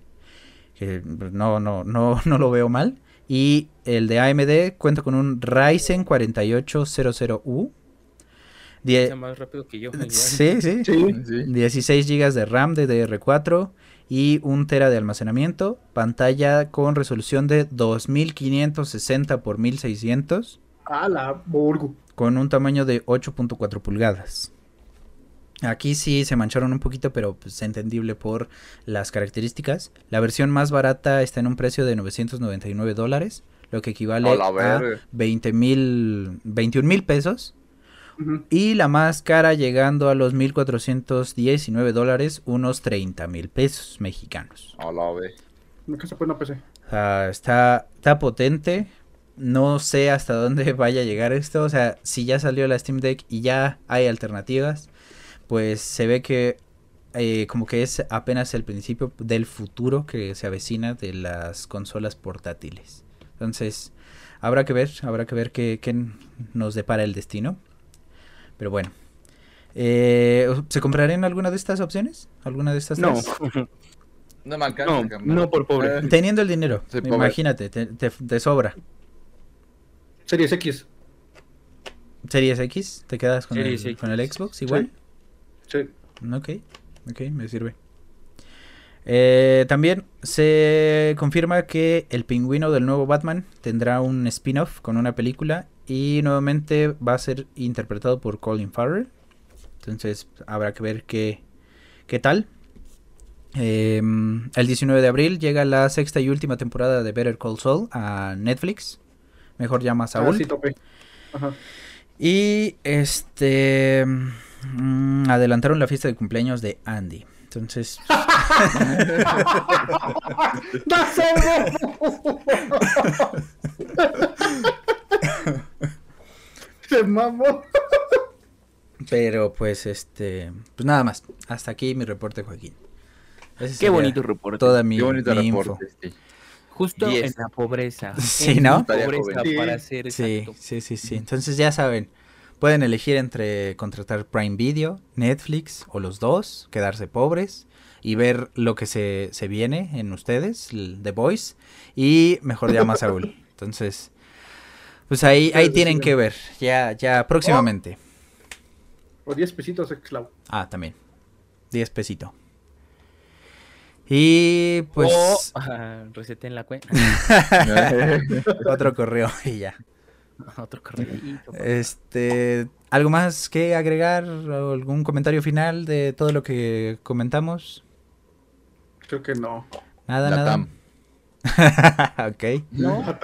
Speaker 1: que no, no, no, *laughs* no lo veo mal. Y el de AMD cuenta con un Ryzen 4800U. Die-
Speaker 3: Está más rápido que yo.
Speaker 1: sí, sí.
Speaker 2: Sí.
Speaker 4: Sí.
Speaker 1: 16 GB de RAM DDR4 y 1 tera de almacenamiento, pantalla con resolución de 2560 x 1600
Speaker 2: A la burgo.
Speaker 1: con un tamaño de 8.4 pulgadas. Aquí sí se mancharon un poquito, pero pues, es entendible por las características. La versión más barata está en un precio de 999 dólares, lo que equivale
Speaker 4: A
Speaker 1: a
Speaker 4: verga.
Speaker 1: 20 mil, 21 mil pesos. Y la más cara llegando a los 1.419 dólares, unos 30 mil pesos mexicanos.
Speaker 4: A la vez.
Speaker 2: Nunca se puede una PC.
Speaker 1: O sea, está, está potente. No sé hasta dónde *laughs* vaya a llegar esto. O sea, si ya salió la Steam Deck y ya hay alternativas, pues se ve que eh, como que es apenas el principio del futuro que se avecina de las consolas portátiles. Entonces, habrá que ver, habrá que ver qué, qué nos depara el destino. Pero bueno. Eh, ¿Se comprarían alguna de estas opciones? ¿Alguna de estas
Speaker 3: No,
Speaker 1: tres? *laughs*
Speaker 4: No me alcanza,
Speaker 3: no, por pobre.
Speaker 4: Eh,
Speaker 1: Teniendo el dinero,
Speaker 4: Sí,
Speaker 1: imagínate, te, te- te sobra.
Speaker 2: Series X.
Speaker 1: Series X, ¿te quedas con,
Speaker 3: Series
Speaker 1: el,
Speaker 3: X.
Speaker 1: con el Xbox igual?
Speaker 2: Sí.
Speaker 1: Ok, ok, me sirve. Eh, también se confirma que el pingüino del nuevo Batman tendrá un spin-off con una película y nuevamente va a ser interpretado por Colin Farrell. Entonces habrá que ver qué, qué tal. Eh, el 19 de abril llega la sexta y última temporada de Better Call Saul a Netflix. Mejor llama a Saúl.
Speaker 2: Ah, sí, topé. Ajá.
Speaker 1: Y este mm, adelantaron la fiesta de cumpleaños de Andy. Entonces, *laughs* *laughs*
Speaker 2: ¡Da *laughs* Se mamó.
Speaker 1: pero pues este, pues nada más. Hasta aquí mi reporte, Joaquín. Ese
Speaker 3: Qué bonito reporte.
Speaker 1: Toda mi,
Speaker 4: Qué bonito
Speaker 1: mi info. *laughs*
Speaker 4: sí.
Speaker 3: Justo en la pobreza.
Speaker 1: Sí,
Speaker 3: En
Speaker 1: ¿no?
Speaker 3: pobreza,
Speaker 2: joven.
Speaker 3: para
Speaker 2: Sí.
Speaker 3: ser
Speaker 1: Sí, sí, sí, sí. Entonces ya saben, pueden elegir entre contratar Prime Video, Netflix o los dos, quedarse pobres y ver lo que se, se viene en ustedes, el The Voice, y mejor llama a Saúl. *laughs* Entonces, pues ahí, ahí tienen que ver, ya, ya próximamente.
Speaker 2: O 10 pesitos esclavo.
Speaker 1: Ah, también. 10 pesito. Y pues
Speaker 3: O ah, *laughs* receten la cuenta. *laughs*
Speaker 1: otro correo y ya. *laughs*
Speaker 3: Otro correo.
Speaker 1: Este, ¿algo más que agregar? ¿O ¿Algún comentario final de todo lo que comentamos?
Speaker 2: Creo que no.
Speaker 1: Nada,
Speaker 4: La
Speaker 1: nada.
Speaker 4: TAM.
Speaker 1: ok.
Speaker 3: No,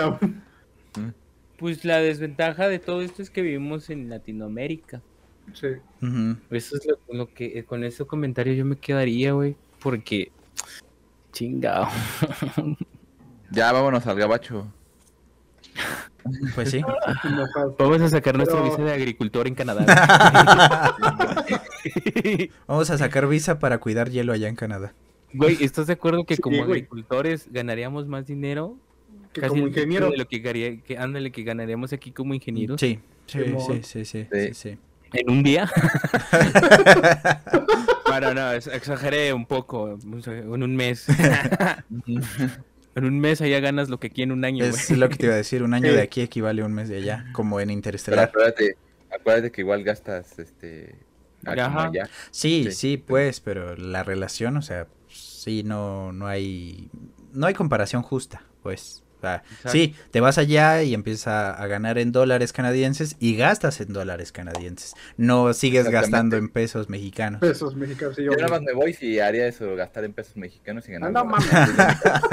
Speaker 3: pues la desventaja de todo esto es que vivimos en Latinoamérica.
Speaker 2: Sí.
Speaker 3: Eso es lo, lo que eh, con ese comentario yo me quedaría, güey, porque chingado. *laughs*
Speaker 4: Ya vámonos al gabacho.
Speaker 1: Pues sí. *laughs*
Speaker 3: Vamos a sacar nuestra
Speaker 2: Pero-
Speaker 3: visa de agricultor en Canadá. *laughs*
Speaker 1: Vamos a sacar visa para cuidar hielo allá en Canadá.
Speaker 3: Güey, ¿estás de acuerdo que
Speaker 2: Sí,
Speaker 3: como
Speaker 2: güey.
Speaker 3: agricultores ganaríamos más dinero?
Speaker 2: Que
Speaker 3: Casi
Speaker 2: como ingeniero.
Speaker 3: De lo que, garía- que, ándale, que ganaríamos aquí como ingenieros.
Speaker 1: Sí, sí, sí, sí, sí,
Speaker 4: Sí.
Speaker 1: sí, sí.
Speaker 3: ¿En un día? *laughs* bueno, no, exageré un poco. En un mes. *laughs* en un mes allá ganas lo que aquí en un año.
Speaker 1: Es lo que te iba a decir, un año
Speaker 2: Sí.
Speaker 1: de aquí equivale a un mes de allá, como en
Speaker 4: Pero
Speaker 1: Interestelar.
Speaker 4: acuérdate, acuérdate que igual gastas este
Speaker 3: Ajá.
Speaker 4: allá.
Speaker 1: Sí, sí,
Speaker 4: Sí.
Speaker 1: pues, pero la relación, o sea, sí, no, no hay, no hay comparación justa, pues. O sea,
Speaker 3: Exacto.
Speaker 1: sí, te vas allá y empiezas a, a ganar en dólares canadienses y gastas en dólares canadienses. No sigues gastando en pesos mexicanos.
Speaker 2: Pesos mexicanos. sí,
Speaker 4: Yo nada más me voy si haría eso, gastar en pesos mexicanos y ganar.
Speaker 2: No
Speaker 4: dólares. *laughs*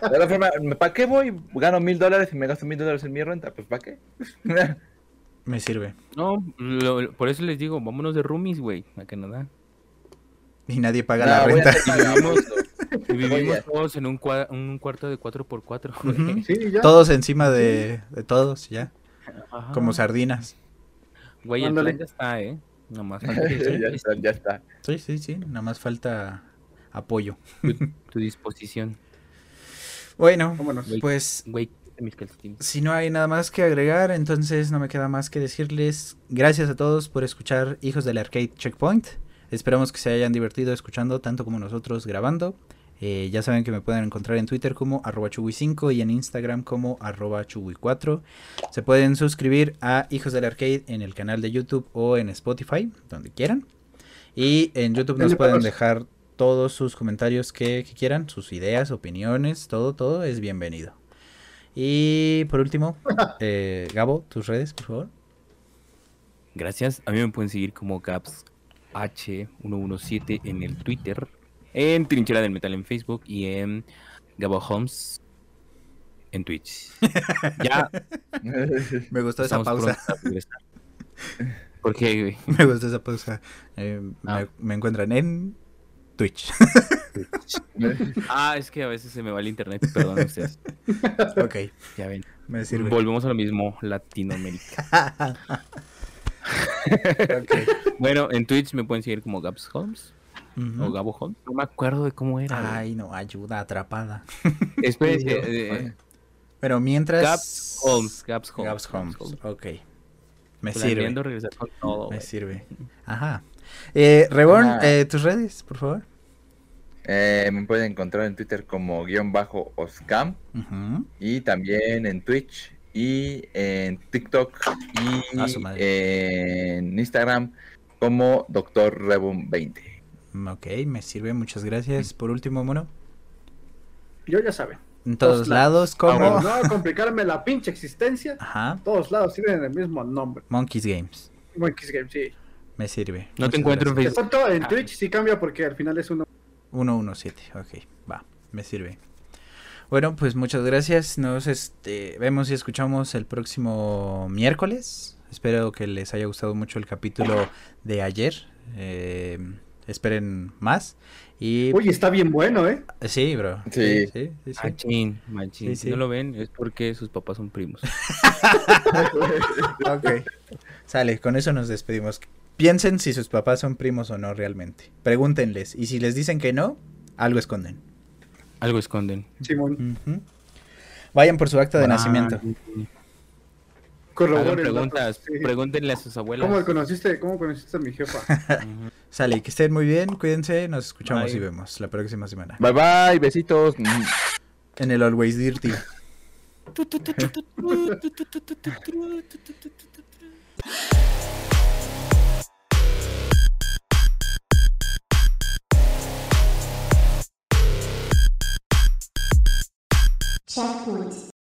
Speaker 4: *laughs* De la forma, ¿para qué voy? Gano mil dólares y me gasto mil dólares en mi renta. Pues ¿para qué? *laughs*
Speaker 1: Me sirve.
Speaker 3: No, lo- lo- por eso les digo, vámonos de roomies, güey, a Canadá.
Speaker 1: Y nadie paga
Speaker 4: No,
Speaker 1: la
Speaker 4: voy a
Speaker 1: renta.
Speaker 3: Y vivimos-
Speaker 4: Oye.
Speaker 3: todos en un, cua- un cuarto de 4x4, güey.
Speaker 1: Ujú.
Speaker 2: Sí, ya.
Speaker 1: Todos encima de, de todos, ya.
Speaker 3: Ajá.
Speaker 1: Como sardinas.
Speaker 3: Güey, el plan ya está, ¿eh? Nomás *laughs* falta
Speaker 4: ya está, ya está.
Speaker 1: Sí, sí, sí. Nada más falta apoyo.
Speaker 3: tu *laughs* disposición.
Speaker 1: Bueno,
Speaker 2: Vámonos.
Speaker 1: Pues
Speaker 3: Güey, calcetines.
Speaker 1: Si no hay nada más que agregar, entonces no me queda más que decirles gracias a todos por escuchar Hijos del Arcade Checkpoint. Esperamos que se hayan divertido escuchando tanto como nosotros grabando. Eh, ya saben que me pueden encontrar en Twitter como arroba chugui5 y en Instagram como arroba chugui4. Se pueden suscribir a Hijos del Arcade en el canal de YouTube o en Spotify, donde quieran. Y en YouTube nos pueden dejar todos sus comentarios que, que quieran, sus ideas, opiniones, todo, todo es bienvenido. Y por último, *laughs* eh, Gabo, tus redes, por favor.
Speaker 3: Gracias. A mí me pueden seguir como Gaps H117 en el Twitter, en Trinchera del Metal en Facebook y en Gabo Holmes en Twitch. *laughs* ya *laughs*
Speaker 1: Me gustó esa pausa.
Speaker 3: pronto a regresar. ¿Por qué, güey? *laughs*
Speaker 1: Me gustó esa pausa. Eh,
Speaker 3: Ah.
Speaker 1: me, me encuentran en Twitch.
Speaker 3: Ah, es que a veces se me va el internet, perdón ustedes.
Speaker 1: ok,
Speaker 3: Ya ven.
Speaker 1: me sirve.
Speaker 3: Volvemos a lo mismo, Latinoamérica.
Speaker 1: Ok.
Speaker 3: Bueno, en Twitch me pueden seguir como Gaps Holmes
Speaker 1: Ujú.
Speaker 3: o Gabo Holmes. No me acuerdo de cómo era.
Speaker 1: Ay, no, ayuda, atrapada. *laughs*
Speaker 3: Espérense, eh,
Speaker 1: Pero mientras...
Speaker 3: Gaps Holmes, Gaps Holmes.
Speaker 1: Gaps Holmes, ok. Me
Speaker 3: Planeando
Speaker 1: sirve,
Speaker 3: regresar con todo,
Speaker 1: me sirve. Ajá. Eh, Reborn,
Speaker 4: Ajá.
Speaker 1: eh, tus redes, por favor.
Speaker 4: Eh, me pueden encontrar en Twitter como guion bajo Oscam
Speaker 1: Ujú.
Speaker 4: y también en Twitch y en TikTok y
Speaker 1: madre.
Speaker 4: en Instagram como Doctor Rebum 20.
Speaker 1: Ok, me sirve, muchas gracias. Por último, mono.
Speaker 2: Yo ya saben.
Speaker 1: En todos
Speaker 2: Todos
Speaker 1: lados,
Speaker 2: Para
Speaker 1: como...
Speaker 2: no complicarme la pinche existencia,
Speaker 1: Ajá.
Speaker 2: todos lados tienen el mismo nombre.
Speaker 1: Monkeys Games.
Speaker 2: Monkeys Game, sí.
Speaker 1: Me sirve.
Speaker 3: No te encuentro en
Speaker 1: gracias.
Speaker 3: Facebook.
Speaker 2: Excepto en Twitch sí cambia porque al final es uno.
Speaker 1: 117, ok, va, me sirve. Bueno, pues muchas gracias. Nos este, vemos y escuchamos el próximo miércoles. Espero que les haya gustado mucho el capítulo de ayer. Eh, esperen más. Y
Speaker 2: Uy, está bien bueno, ¿eh?
Speaker 1: sí, bro.
Speaker 4: Sí.
Speaker 1: sí, sí, sí.
Speaker 3: Machín, machín.
Speaker 1: Sí,
Speaker 3: Si
Speaker 1: sí.
Speaker 3: no lo ven, es porque sus papás son primos. *laughs*
Speaker 1: Ok. Sale, con eso nos despedimos. Piensen si sus papás son primos o no realmente. Pregúntenles. Y si les dicen que no, algo esconden.
Speaker 3: Algo esconden.
Speaker 2: Simón.
Speaker 1: Ujú. Vayan por su acta de
Speaker 3: Ah,
Speaker 1: nacimiento.
Speaker 3: Hagan
Speaker 2: Corroboren
Speaker 3: preguntas,
Speaker 2: datos, sí.
Speaker 3: pregúntenle a sus abuelas.
Speaker 2: ¿Cómo conociste, ¿Cómo conociste a mi jefa? *laughs*
Speaker 1: Sale, que estén muy bien, cuídense, nos escuchamos
Speaker 3: Bye.
Speaker 1: y vemos la próxima semana.
Speaker 4: Bye bye, besitos.
Speaker 1: En el Always Dirty.
Speaker 5: Checkpoint.